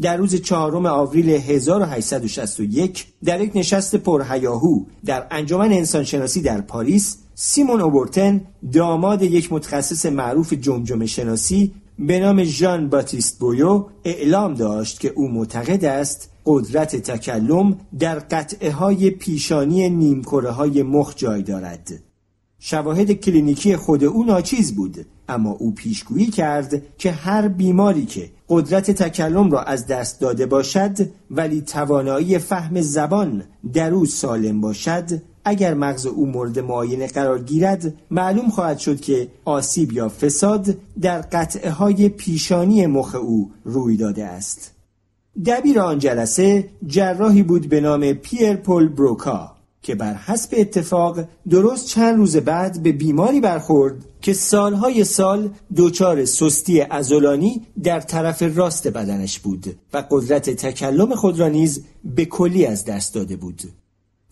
در روز چهارم آوریل 1861 در یک نشست پرهیاهو در انجمن انسانشناسی در پاریس سیمون اوبورتن داماد یک متخصص معروف جمجمه شناسی به نام ژان باتیست بویو اعلام داشت که او معتقد است قدرت تکلم در قطعه های پیشانی نیمکره های مخ جای دارد. شواهد کلینیکی خود او ناچیز بود اما او پیشگویی کرد که هر بیماری که قدرت تکلم را از دست داده باشد ولی توانایی فهم زبان در او سالم باشد اگر مغز او مورد معاینه قرار گیرد معلوم خواهد شد که آسیب یا فساد در قطعه های پیشانی مخ او روی داده است. دبیر آن جلسه جراحی بود به نام پیر پول بروکا که بر حسب اتفاق درست چند روز بعد به بیماری برخورد که سالهای سال دچار سستی ازولانی در طرف راست بدنش بود و قدرت تکلم خود را نیز به کلی از دست داده بود.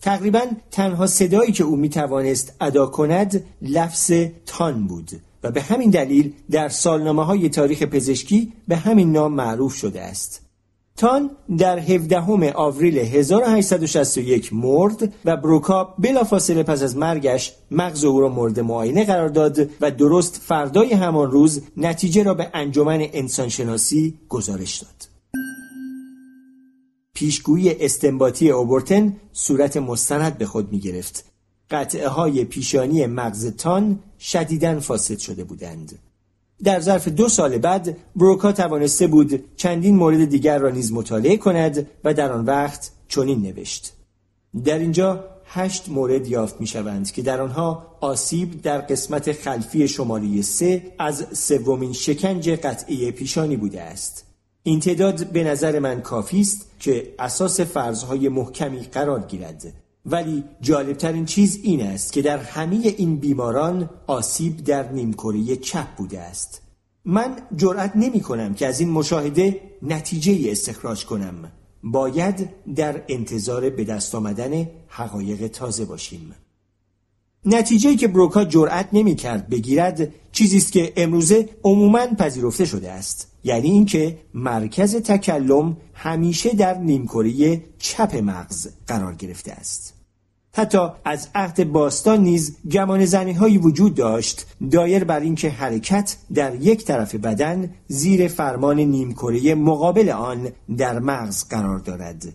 تقریبا تنها صدایی که او می توانست ادا کند لفظ تان بود و به همین دلیل در سالنامه های تاریخ پزشکی به همین نام معروف شده است تان در 17 آوریل 1861 مرد و بروکا بلافاصله پس از مرگش مغز او را مورد معاینه قرار داد و درست فردای همان روز نتیجه را به انجمن انسانشناسی گزارش داد. پیشگویی استنباطی اوبورتن صورت مستند به خود می گرفت. قطعه های پیشانی مغز تان شدیداً فاسد شده بودند. در ظرف دو سال بعد بروکا توانسته بود چندین مورد دیگر را نیز مطالعه کند و در آن وقت چنین نوشت در اینجا هشت مورد یافت می شوند که در آنها آسیب در قسمت خلفی شماره سه از سومین شکنج قطعی پیشانی بوده است این تعداد به نظر من کافی است که اساس فرضهای محکمی قرار گیرد. ولی جالبترین چیز این است که در همه این بیماران آسیب در نیمکره چپ بوده است. من جرأت نمی کنم که از این مشاهده نتیجه استخراج کنم. باید در انتظار به دست آمدن حقایق تازه باشیم. نتیجه که بروکا جرأت نمی کرد بگیرد چیزی است که امروزه عموما پذیرفته شده است. یعنی اینکه مرکز تکلم همیشه در نیمکره چپ مغز قرار گرفته است. حتی از عهد باستان نیز گمان زنی هایی وجود داشت دایر بر اینکه حرکت در یک طرف بدن زیر فرمان نیمکره مقابل آن در مغز قرار دارد.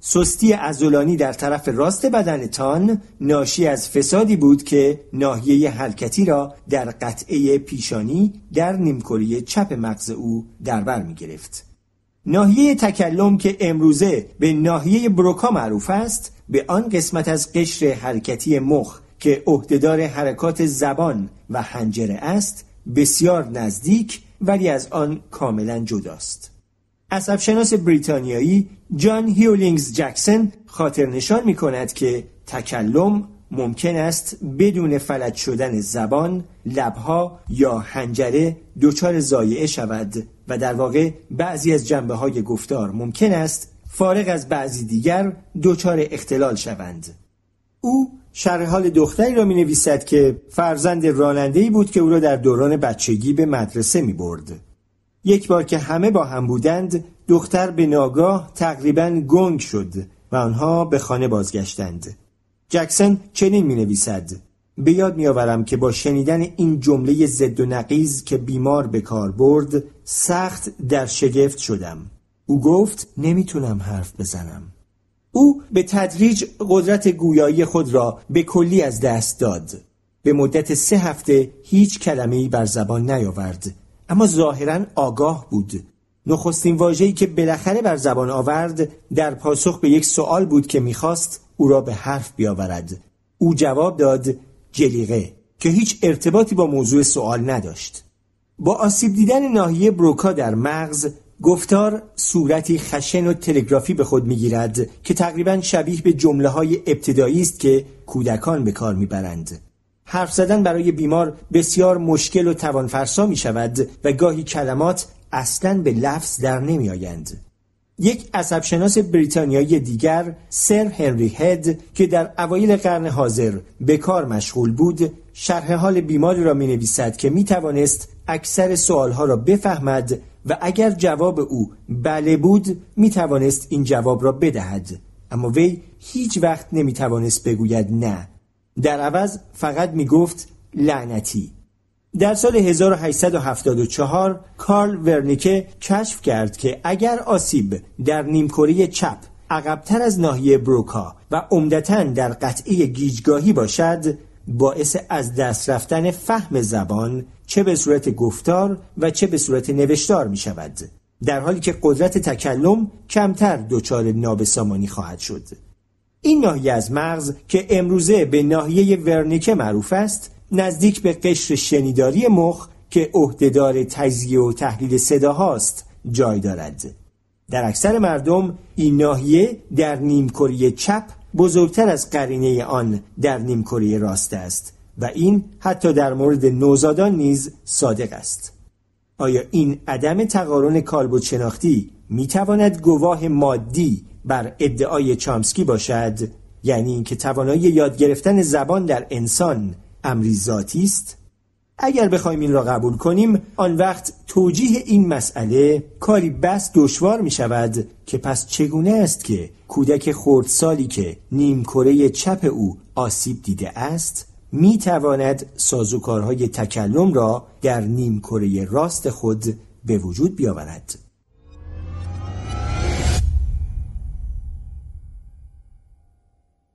سستی ازولانی در طرف راست بدنتان ناشی از فسادی بود که ناحیه حرکتی را در قطعه پیشانی در نیمکره چپ مغز او در بر می گرفت. ناحیه تکلم که امروزه به ناحیه بروکا معروف است به آن قسمت از قشر حرکتی مخ که عهدهدار حرکات زبان و حنجره است بسیار نزدیک ولی از آن کاملا جداست. عصبشناس بریتانیایی جان هیولینگز جکسن خاطر نشان می کند که تکلم ممکن است بدون فلج شدن زبان، لبها یا حنجره دچار زایعه شود و در واقع بعضی از جنبه های گفتار ممکن است فارغ از بعضی دیگر دچار اختلال شوند. او شرح حال دختری را می نویسد که فرزند رانندهی بود که او را در دوران بچگی به مدرسه می برد. یک بار که همه با هم بودند دختر به ناگاه تقریبا گنگ شد و آنها به خانه بازگشتند. جکسن چنین می نویسد به یاد می آورم که با شنیدن این جمله زد و نقیز که بیمار به کار برد سخت در شگفت شدم. او گفت نمی‌تونم حرف بزنم. او به تدریج قدرت گویایی خود را به کلی از دست داد. به مدت سه هفته هیچ کلمه‌ای بر زبان نیاورد. اما ظاهرا آگاه بود. نخستین واژه‌ای که بالاخره بر زبان آورد در پاسخ به یک سوال بود که می‌خواست او را به حرف بیاورد. او جواب داد جلیقه که هیچ ارتباطی با موضوع سوال نداشت. با آسیب دیدن ناحیه بروکا در مغز گفتار صورتی خشن و تلگرافی به خود می‌گیرد که تقریبا شبیه به جمله های ابتدایی است که کودکان به کار می‌برند. حرف زدن برای بیمار بسیار مشکل و توانفرسا می شود و گاهی کلمات اصلا به لفظ در نمی آیند. یک عصبشناس بریتانیایی دیگر سر هنری هد که در اوایل قرن حاضر به کار مشغول بود شرح حال بیماری را می نویسد که می توانست اکثر سوالها را بفهمد و اگر جواب او بله بود می توانست این جواب را بدهد اما وی هیچ وقت نمی توانست بگوید نه در عوض فقط می گفت لعنتی. در سال 1874 کارل ورنیکه کشف کرد که اگر آسیب در نیمکره چپ عقبتر از ناحیه بروکا و عمدتا در قطعه گیجگاهی باشد باعث از دست رفتن فهم زبان چه به صورت گفتار و چه به صورت نوشتار می شود در حالی که قدرت تکلم کمتر دچار نابسامانی خواهد شد. این ناحیه از مغز که امروزه به ناحیه ورنیکه معروف است نزدیک به قشر شنیداری مخ که عهدهدار تجزیه و تحلیل صداهاست جای دارد. در اکثر مردم این ناحیه در نیمکره چپ بزرگتر از قرینه آن در نیمکره راست است و این حتی در مورد نوزادان نیز صادق است. آیا این عدم تقارن کالبد شناختی می تواند گواه مادی بر ادعای چامسکی باشد یعنی اینکه توانایی یاد گرفتن زبان در انسان امری ذاتی است. اگر بخوایم این را قبول کنیم آن وقت توجیه این مسئله کاری بس دشوار می شود که پس چگونه است که کودک خردسالی که نیم کره چپ او آسیب دیده است می تواند سازوکارهای تکلم را در نیم کره راست خود به وجود بیاورد.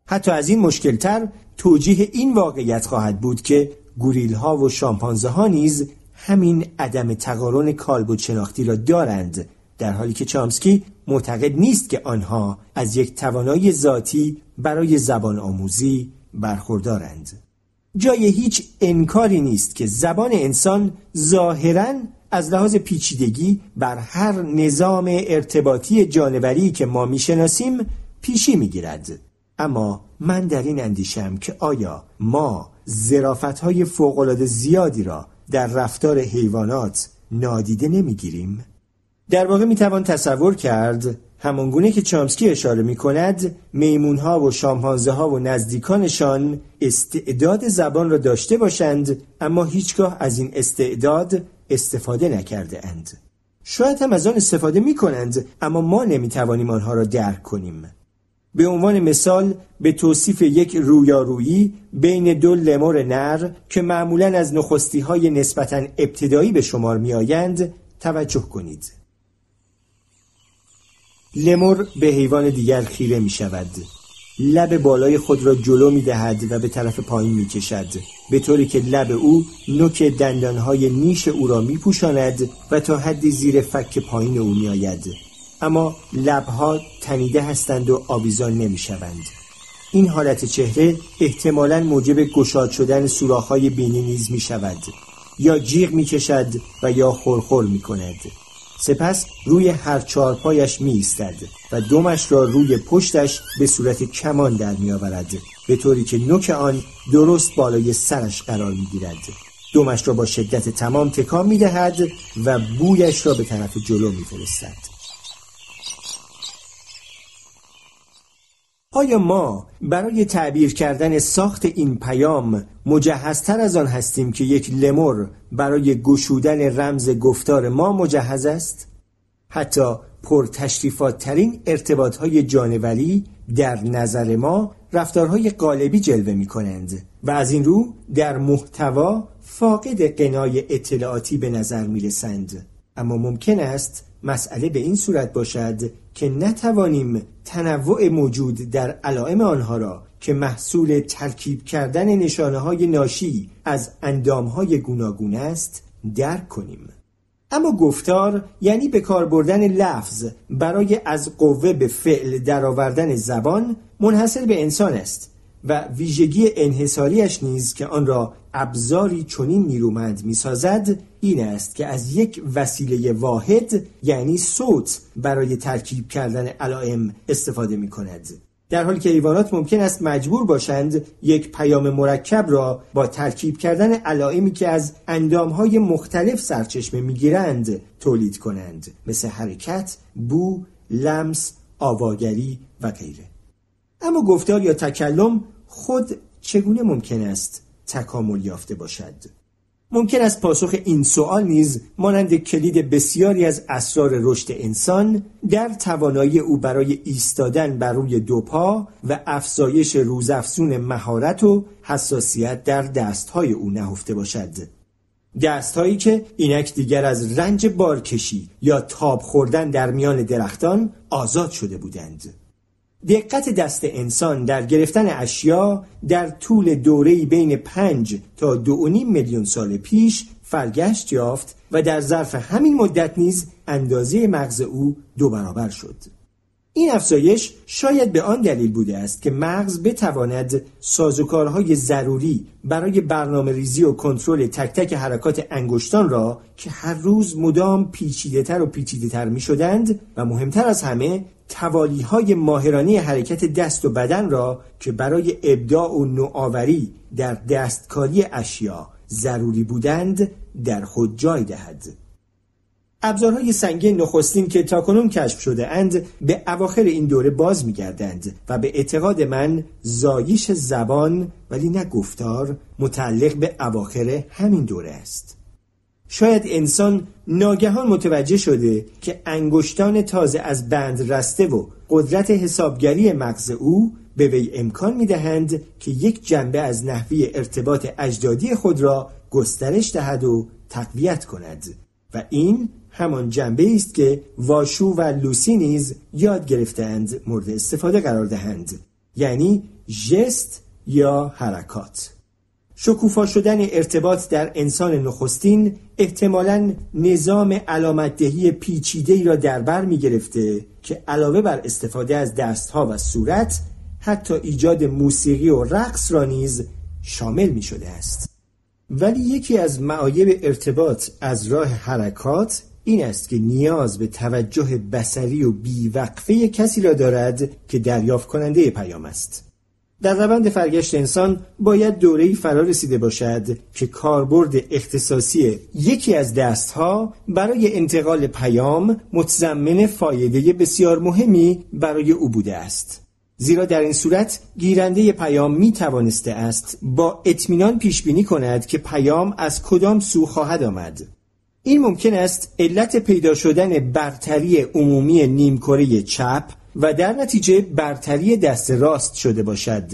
حتی از این مشکلتر توجیه این واقعیت خواهد بود که گوریل ها و شامپانزه ها نیز همین عدم تقارن کالبد شناختی را دارند در حالی که چامسکی معتقد نیست که آنها از یک توانایی ذاتی برای زبان آموزی برخوردارند. جای هیچ انکاری نیست که زبان انسان ظاهرا از لحاظ پیچیدگی بر هر نظام ارتباطی جانوری که ما می‌شناسیم پیشی می‌گیرد. اما من در این اندیشم که آیا ما زرافت های فوقلاده زیادی را در رفتار حیوانات نادیده نمی‌گیریم؟ در واقع می‌توان تصور کرد همانگونه که چامسکی اشاره می کند میمون ها و شامپانزه ها و نزدیکانشان استعداد زبان را داشته باشند اما هیچگاه از این استعداد استفاده نکرده اند. شاید هم از آن استفاده می کنند اما ما نمی توانیم آنها را درک کنیم. به عنوان مثال به توصیف یک رویارویی بین دو لمر نر که معمولا از نخستی های نسبتا ابتدایی به شمار می آیند توجه کنید. لمر به حیوان دیگر خیره می شود. لب بالای خود را جلو می دهد و به طرف پایین می کشد به طوری که لب او نوک دندانهای نیش او را می پوشاند و تا حدی زیر فک پایین او می آید. اما لبها تنیده هستند و آویزان نمی شوند. این حالت چهره احتمالا موجب گشاد شدن سوراخ‌های بینی نیز می شود یا جیغ می کشد و یا خورخور می کند. سپس روی هر چارپایش می ایستد و دومش را روی پشتش به صورت کمان در می آورد به طوری که نوک آن درست بالای سرش قرار می گیرد. دومش را با شدت تمام تکان می دهد و بویش را به طرف جلو می فرستد. آیا ما برای تعبیر کردن ساخت این پیام مجهزتر از آن هستیم که یک لمر برای گشودن رمز گفتار ما مجهز است؟ حتی پرتشریفات ترین ارتباط های جانوری در نظر ما رفتارهای قالبی جلوه می کنند و از این رو در محتوا فاقد قنای اطلاعاتی به نظر می رسند. اما ممکن است مسئله به این صورت باشد که نتوانیم تنوع موجود در علائم آنها را که محصول ترکیب کردن نشانه های ناشی از اندام های گوناگون است درک کنیم. اما گفتار یعنی به کار بردن لفظ برای از قوه به فعل درآوردن زبان منحصر به انسان است. و ویژگی انحصاریش نیز که آن را ابزاری چنین نیرومند می‌سازد این است که از یک وسیله واحد یعنی صوت برای ترکیب کردن علائم استفاده می کند. در حالی که حیوانات ممکن است مجبور باشند یک پیام مرکب را با ترکیب کردن علائمی که از اندامهای مختلف سرچشمه می‌گیرند تولید کنند مثل حرکت، بو، لمس، آواگری و غیره اما گفتار یا تکلم خود چگونه ممکن است تکامل یافته باشد؟ ممکن است پاسخ این سوال نیز مانند کلید بسیاری از اسرار رشد انسان در توانایی او برای ایستادن بر روی دو پا و افزایش روزافزون مهارت و حساسیت در دستهای او نهفته باشد. دستهایی که اینک دیگر از رنج بارکشی یا تاب خوردن در میان درختان آزاد شده بودند. دقت دست انسان در گرفتن اشیا در طول دوره‌ای بین پنج تا دو نیم میلیون سال پیش فرگشت یافت و در ظرف همین مدت نیز اندازه مغز او دو برابر شد. این افزایش شاید به آن دلیل بوده است که مغز بتواند سازوکارهای ضروری برای برنامه ریزی و کنترل تک تک حرکات انگشتان را که هر روز مدام پیچیده تر و پیچیده تر می شدند و مهمتر از همه توالی های ماهرانی حرکت دست و بدن را که برای ابداع و نوآوری در دستکاری اشیا ضروری بودند در خود جای دهد. ابزارهای سنگین نخستین که تاکنون کشف شده اند به اواخر این دوره باز میگردند و به اعتقاد من زایش زبان ولی نه گفتار متعلق به اواخر همین دوره است شاید انسان ناگهان متوجه شده که انگشتان تازه از بند رسته و قدرت حسابگری مغز او به وی امکان می‌دهند که یک جنبه از نحوی ارتباط اجدادی خود را گسترش دهد و تقویت کند. و این همان جنبه است که واشو و لوسی نیز یاد گرفتند مورد استفاده قرار دهند. یعنی ژست یا حرکات. شکوفا شدن ارتباط در انسان نخستین احتمالا نظام علامتدهی پیچیده را در بر می گرفته که علاوه بر استفاده از دستها و صورت حتی ایجاد موسیقی و رقص را نیز شامل می شده است. ولی یکی از معایب ارتباط از راه حرکات این است که نیاز به توجه بسری و بیوقفه کسی را دارد که دریافت کننده پیام است. در روند فرگشت انسان باید دوره‌ای فرا رسیده باشد که کاربرد اختصاصی یکی از دستها برای انتقال پیام متضمن فایده بسیار مهمی برای او بوده است. زیرا در این صورت گیرنده پیام می توانسته است با اطمینان پیش بینی کند که پیام از کدام سو خواهد آمد. این ممکن است علت پیدا شدن برتری عمومی نیمکره چپ و در نتیجه برتری دست راست شده باشد.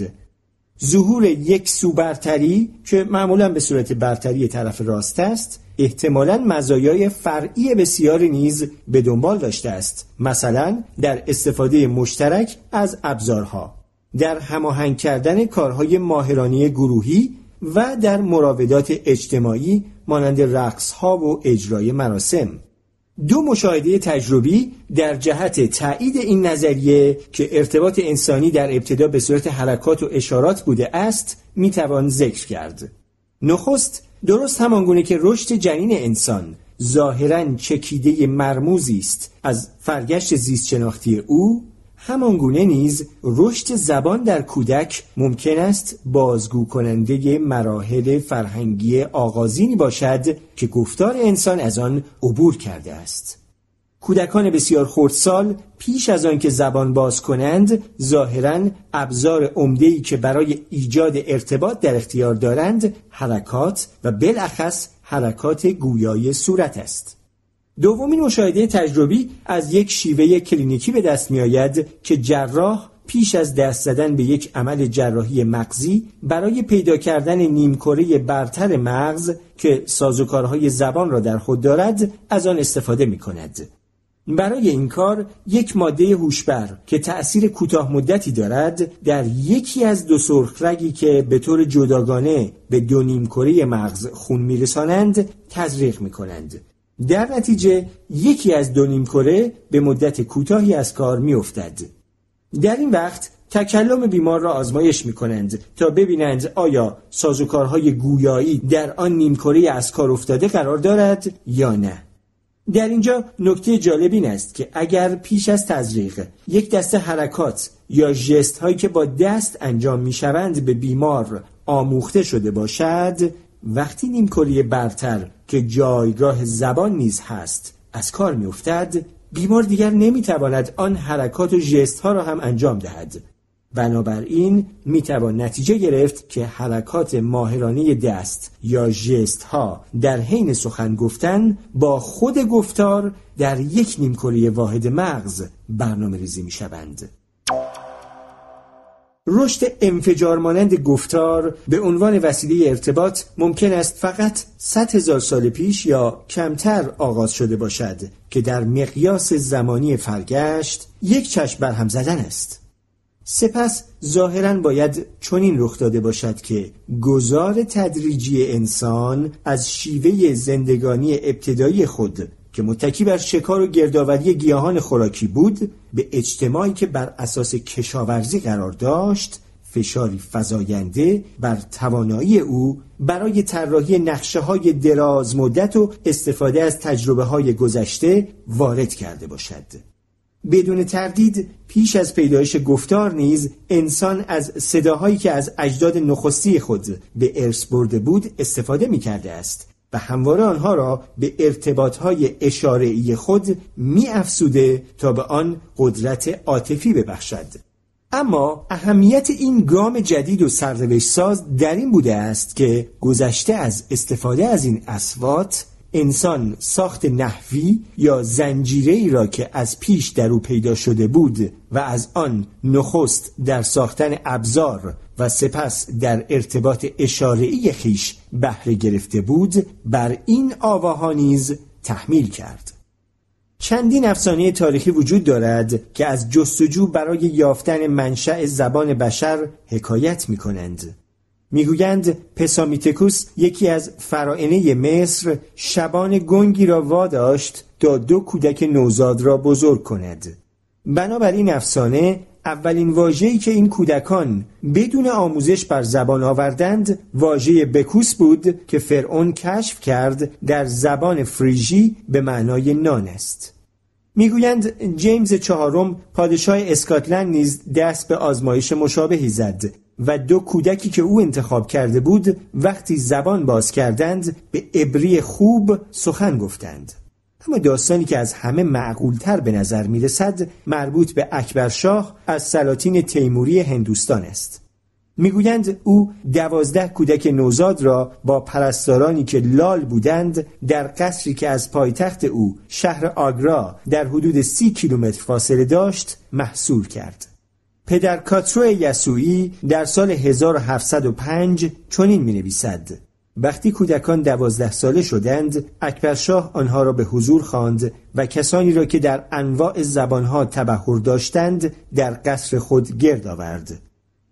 ظهور یک سو برتری که معمولا به صورت برتری طرف راست است احتمالا مزایای فرعی بسیاری نیز به دنبال داشته است مثلا در استفاده مشترک از ابزارها در هماهنگ کردن کارهای ماهرانی گروهی و در مراودات اجتماعی مانند رقص ها و اجرای مراسم. دو مشاهده تجربی در جهت تایید این نظریه که ارتباط انسانی در ابتدا به صورت حرکات و اشارات بوده است می‌توان ذکر کرد. نخست درست همانگونه که رشد جنین انسان ظاهرا چکیده مرموزی است از فرگشت زیست شناختی او همان گونه نیز رشد زبان در کودک ممکن است بازگو کننده مراحل فرهنگی آغازینی باشد که گفتار انسان از آن عبور کرده است. کودکان بسیار خردسال پیش از آن که زبان باز کنند ظاهرا ابزار عمده‌ای که برای ایجاد ارتباط در اختیار دارند حرکات و بالاخص حرکات گویای صورت است. دومین مشاهده تجربی از یک شیوه کلینیکی به دست می آید که جراح پیش از دست زدن به یک عمل جراحی مغزی برای پیدا کردن نیمکره برتر مغز که سازوکارهای زبان را در خود دارد از آن استفاده می کند. برای این کار یک ماده هوشبر که تأثیر کوتاه مدتی دارد در یکی از دو سرخ رگی که به طور جداگانه به دو نیمکره مغز خون میرسانند تزریق می کنند. در نتیجه یکی از دو نیم کره به مدت کوتاهی از کار می افتد. در این وقت تکلم بیمار را آزمایش می کنند تا ببینند آیا سازوکارهای گویایی در آن نیمکره از کار افتاده قرار دارد یا نه. در اینجا نکته جالب این است که اگر پیش از تزریق یک دسته حرکات یا ژست هایی که با دست انجام می شوند به بیمار آموخته شده باشد وقتی نیمکره برتر که جایگاه زبان نیز هست از کار می افتد بیمار دیگر نمی تواند آن حرکات و ژست ها را هم انجام دهد بنابراین می توان نتیجه گرفت که حرکات ماهرانه دست یا ژست ها در حین سخن گفتن با خود گفتار در یک نیمکره واحد مغز برنامه ریزی می شوند. رشد انفجار مانند گفتار به عنوان وسیله ارتباط ممکن است فقط 100 هزار سال پیش یا کمتر آغاز شده باشد که در مقیاس زمانی فرگشت یک چشم برهم زدن است. سپس ظاهرا باید چنین رخ داده باشد که گذار تدریجی انسان از شیوه زندگانی ابتدایی خود که متکی بر شکار و گردآوری گیاهان خوراکی بود به اجتماعی که بر اساس کشاورزی قرار داشت فشاری فزاینده بر توانایی او برای طراحی نقشه های دراز مدت و استفاده از تجربه های گذشته وارد کرده باشد. بدون تردید پیش از پیدایش گفتار نیز انسان از صداهایی که از اجداد نخستی خود به ارث برده بود استفاده می کرده است. و همواره آنها را به ارتباطهای اشاره‌ای خود می افسوده تا به آن قدرت عاطفی ببخشد. اما اهمیت این گام جدید و سرنوشت ساز در این بوده است که گذشته از استفاده از این اسوات انسان ساخت نحوی یا زنجیره ای را که از پیش در او پیدا شده بود و از آن نخست در ساختن ابزار و سپس در ارتباط اشاره‌ای خیش بهره گرفته بود بر این آواها نیز تحمیل کرد چندین افسانه تاریخی وجود دارد که از جستجو برای یافتن منشأ زبان بشر حکایت می کنند. می‌گویند پسامیتکوس یکی از فرائنه مصر شبان گنگی را واداشت تا دو کودک نوزاد را بزرگ کند بنابراین افسانه اولین واژه‌ای که این کودکان بدون آموزش بر زبان آوردند واژه بکوس بود که فرعون کشف کرد در زبان فریژی به معنای نان است. می‌گویند جیمز چهارم پادشاه اسکاتلند نیز دست به آزمایش مشابهی زد و دو کودکی که او انتخاب کرده بود وقتی زبان باز کردند به ابری خوب سخن گفتند. اما داستانی که از همه معقولتر به نظر می رسد مربوط به اکبرشاه از سلاطین تیموری هندوستان است. می‌گویند او دوازده کودک نوزاد را با پرستارانی که لال بودند در قصری که از پایتخت او شهر آگرا در حدود سی کیلومتر فاصله داشت محصول کرد. پدر کاترو یسوعی در سال 1705 چنین می نویسد وقتی کودکان دوازده ساله شدند اکبرشاه آنها را به حضور خواند و کسانی را که در انواع زبانها تبخور داشتند در قصر خود گرد آورد.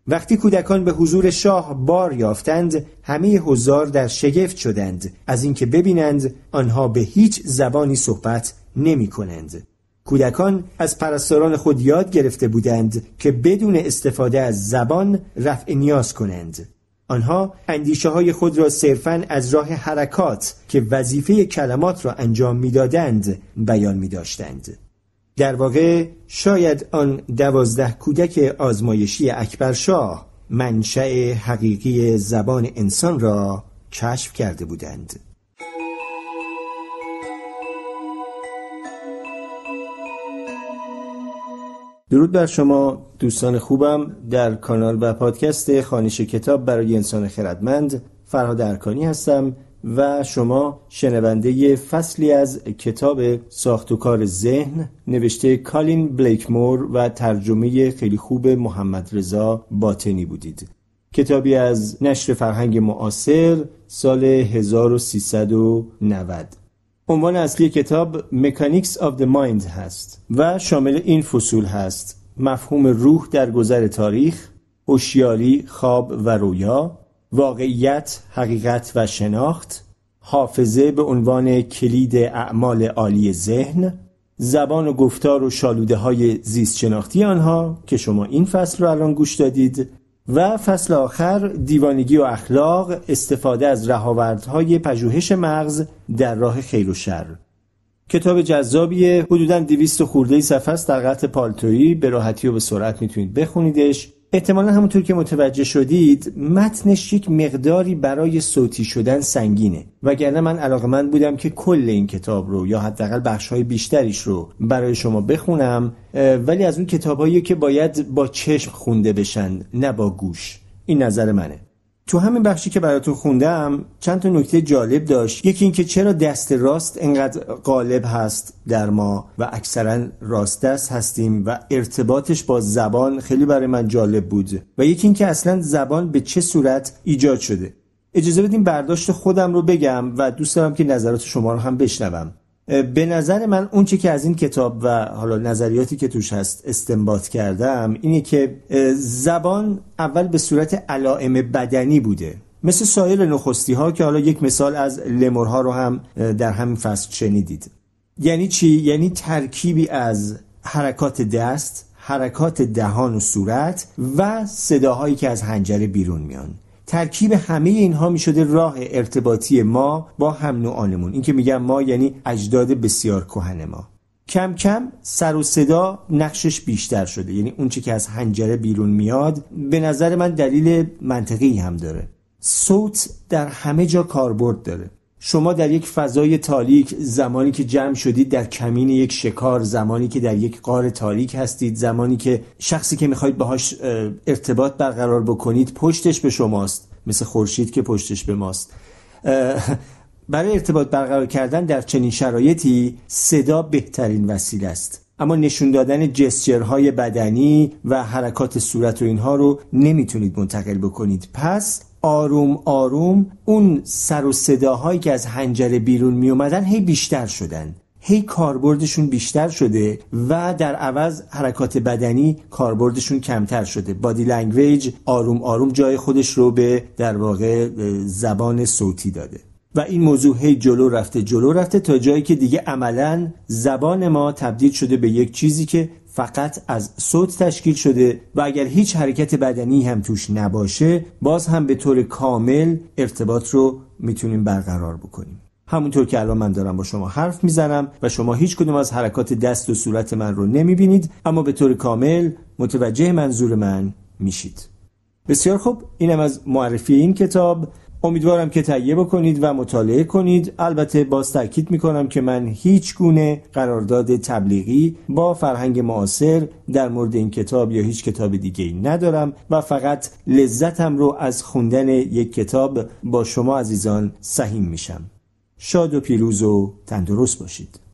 وقتی کودکان به حضور شاه بار یافتند همه حضار در شگفت شدند. از اینکه ببینند آنها به هیچ زبانی صحبت نمی کنند. کودکان از پرستاران خود یاد گرفته بودند که بدون استفاده از زبان رفع نیاز کنند. آنها اندیشه های خود را صرفا از راه حرکات که وظیفه کلمات را انجام می‌دادند بیان می داشتند. در واقع شاید آن دوازده کودک آزمایشی اکبرشاه منشأ حقیقی زبان انسان را کشف کرده بودند. درود بر شما دوستان خوبم در کانال و پادکست خانش کتاب برای انسان خردمند فرهاد ارکانی هستم و شما شنونده فصلی از کتاب ساخت و کار ذهن نوشته کالین بلیکمور و ترجمه خیلی خوب محمد رضا باطنی بودید. کتابی از نشر فرهنگ معاصر سال 1390 عنوان اصلی کتاب مکانیکس of the Mind هست و شامل این فصول هست. مفهوم روح در گذر تاریخ هوشیاری خواب و رویا واقعیت حقیقت و شناخت حافظه به عنوان کلید اعمال عالی ذهن زبان و گفتار و شالوده های زیست شناختی آنها که شما این فصل رو الان گوش دادید. و فصل آخر دیوانگی و اخلاق استفاده از رهاوردهای پژوهش مغز در راه خیر و شر. کتاب جذابیه حدودا 200 خورده صفحه است در قطع پالتویی. به راحتی و به سرعت می‌تونید بخونیدش. احتمالا همونطور که متوجه شدید متنش یک مقداری برای صوتی شدن سنگینه. وگرنه من علاقمند بودم که کل این کتاب رو یا حداقل بخشهای بیشتریش رو برای شما بخونم ولی از اون کتابهایی که باید با چشم خونده بشن نه با گوش. این نظر منه. تو همین بخشی که براتون خوندم چند تا نکته جالب داشت. یکی اینکه چرا دست راست انقدر غالب هست در ما و اکثرا راست دست هستیم و ارتباطش با زبان خیلی برای من جالب بود. و یکی اینکه اصلا زبان به چه صورت ایجاد شده. اجازه بدیم برداشت خودم رو بگم و دوست دارم که نظرات شما رو هم بشنوم. به نظر من اون چی که از این کتاب و حالا نظریاتی که توش هست استنباط کردم اینه که زبان اول به صورت علائم بدنی بوده. مثل سایر نخستی ها که حالا یک مثال از لمرها رو هم در همین فصل شنیدید. یعنی چی؟ یعنی ترکیبی از حرکات دست حرکات دهان و صورت و صداهایی که از هنجره بیرون میان. ترکیب همه اینها می شده راه ارتباطی ما با هم نوعانمون. این که میگم ما یعنی اجداد بسیار کهن ما. کم کم سر و صدا نقشش بیشتر شده. یعنی اون که از هنجره بیرون میاد به نظر من دلیل منطقی هم داره. صوت در همه جا کاربرد داره. شما در یک فضای تاریک زمانی که جمع شدید در کمین یک شکار زمانی که در یک قار تاریک هستید زمانی که شخصی که می‌خواید باهاش ارتباط برقرار بکنید پشتش به شماست مثل خورشید که پشتش به ماست. برای ارتباط برقرار کردن در چنین شرایطی صدا بهترین وسیله است. اما نشون دادن gesture های بدنی و حرکات صورت و اینها رو نمی‌تونید منتقل بکنید. پس آروم آروم اون سر و صداهایی که از هنجره بیرون می اومدن هی بیشتر شدن. هی کاربردشون بیشتر شده و در عوض حرکات بدنی کاربردشون کمتر شده. body language آروم آروم جای خودش رو به در واقع زبان صوتی داده. و این موضوع هی جلو رفته جلو رفته تا جایی که دیگه عملا زبان ما تبدیل شده به یک چیزی که فقط از صوت تشکیل شده و اگر هیچ حرکت بدنی هم توش نباشه باز هم به طور کامل ارتباط رو می‌تونیم برقرار بکنیم. همونطور که الان من دارم با شما حرف می‌زنم و شما هیچ کدوم از حرکات دست و صورت من رو نمی‌بینید اما به طور کامل متوجه منظور من میشید. بسیار خوب اینم از معرفی این کتاب. امیدوارم که تهیه بکنید و مطالعه کنید. البته باز تاکید می‌کنم که من هیچ گونه قرارداد تبلیغی با فرهنگ معاصر در مورد این کتاب یا هیچ کتاب دیگه ندارم و فقط لذتم رو از خوندن یک کتاب با شما عزیزان سهیم میشم. شاد و پیروز و تندرست باشید.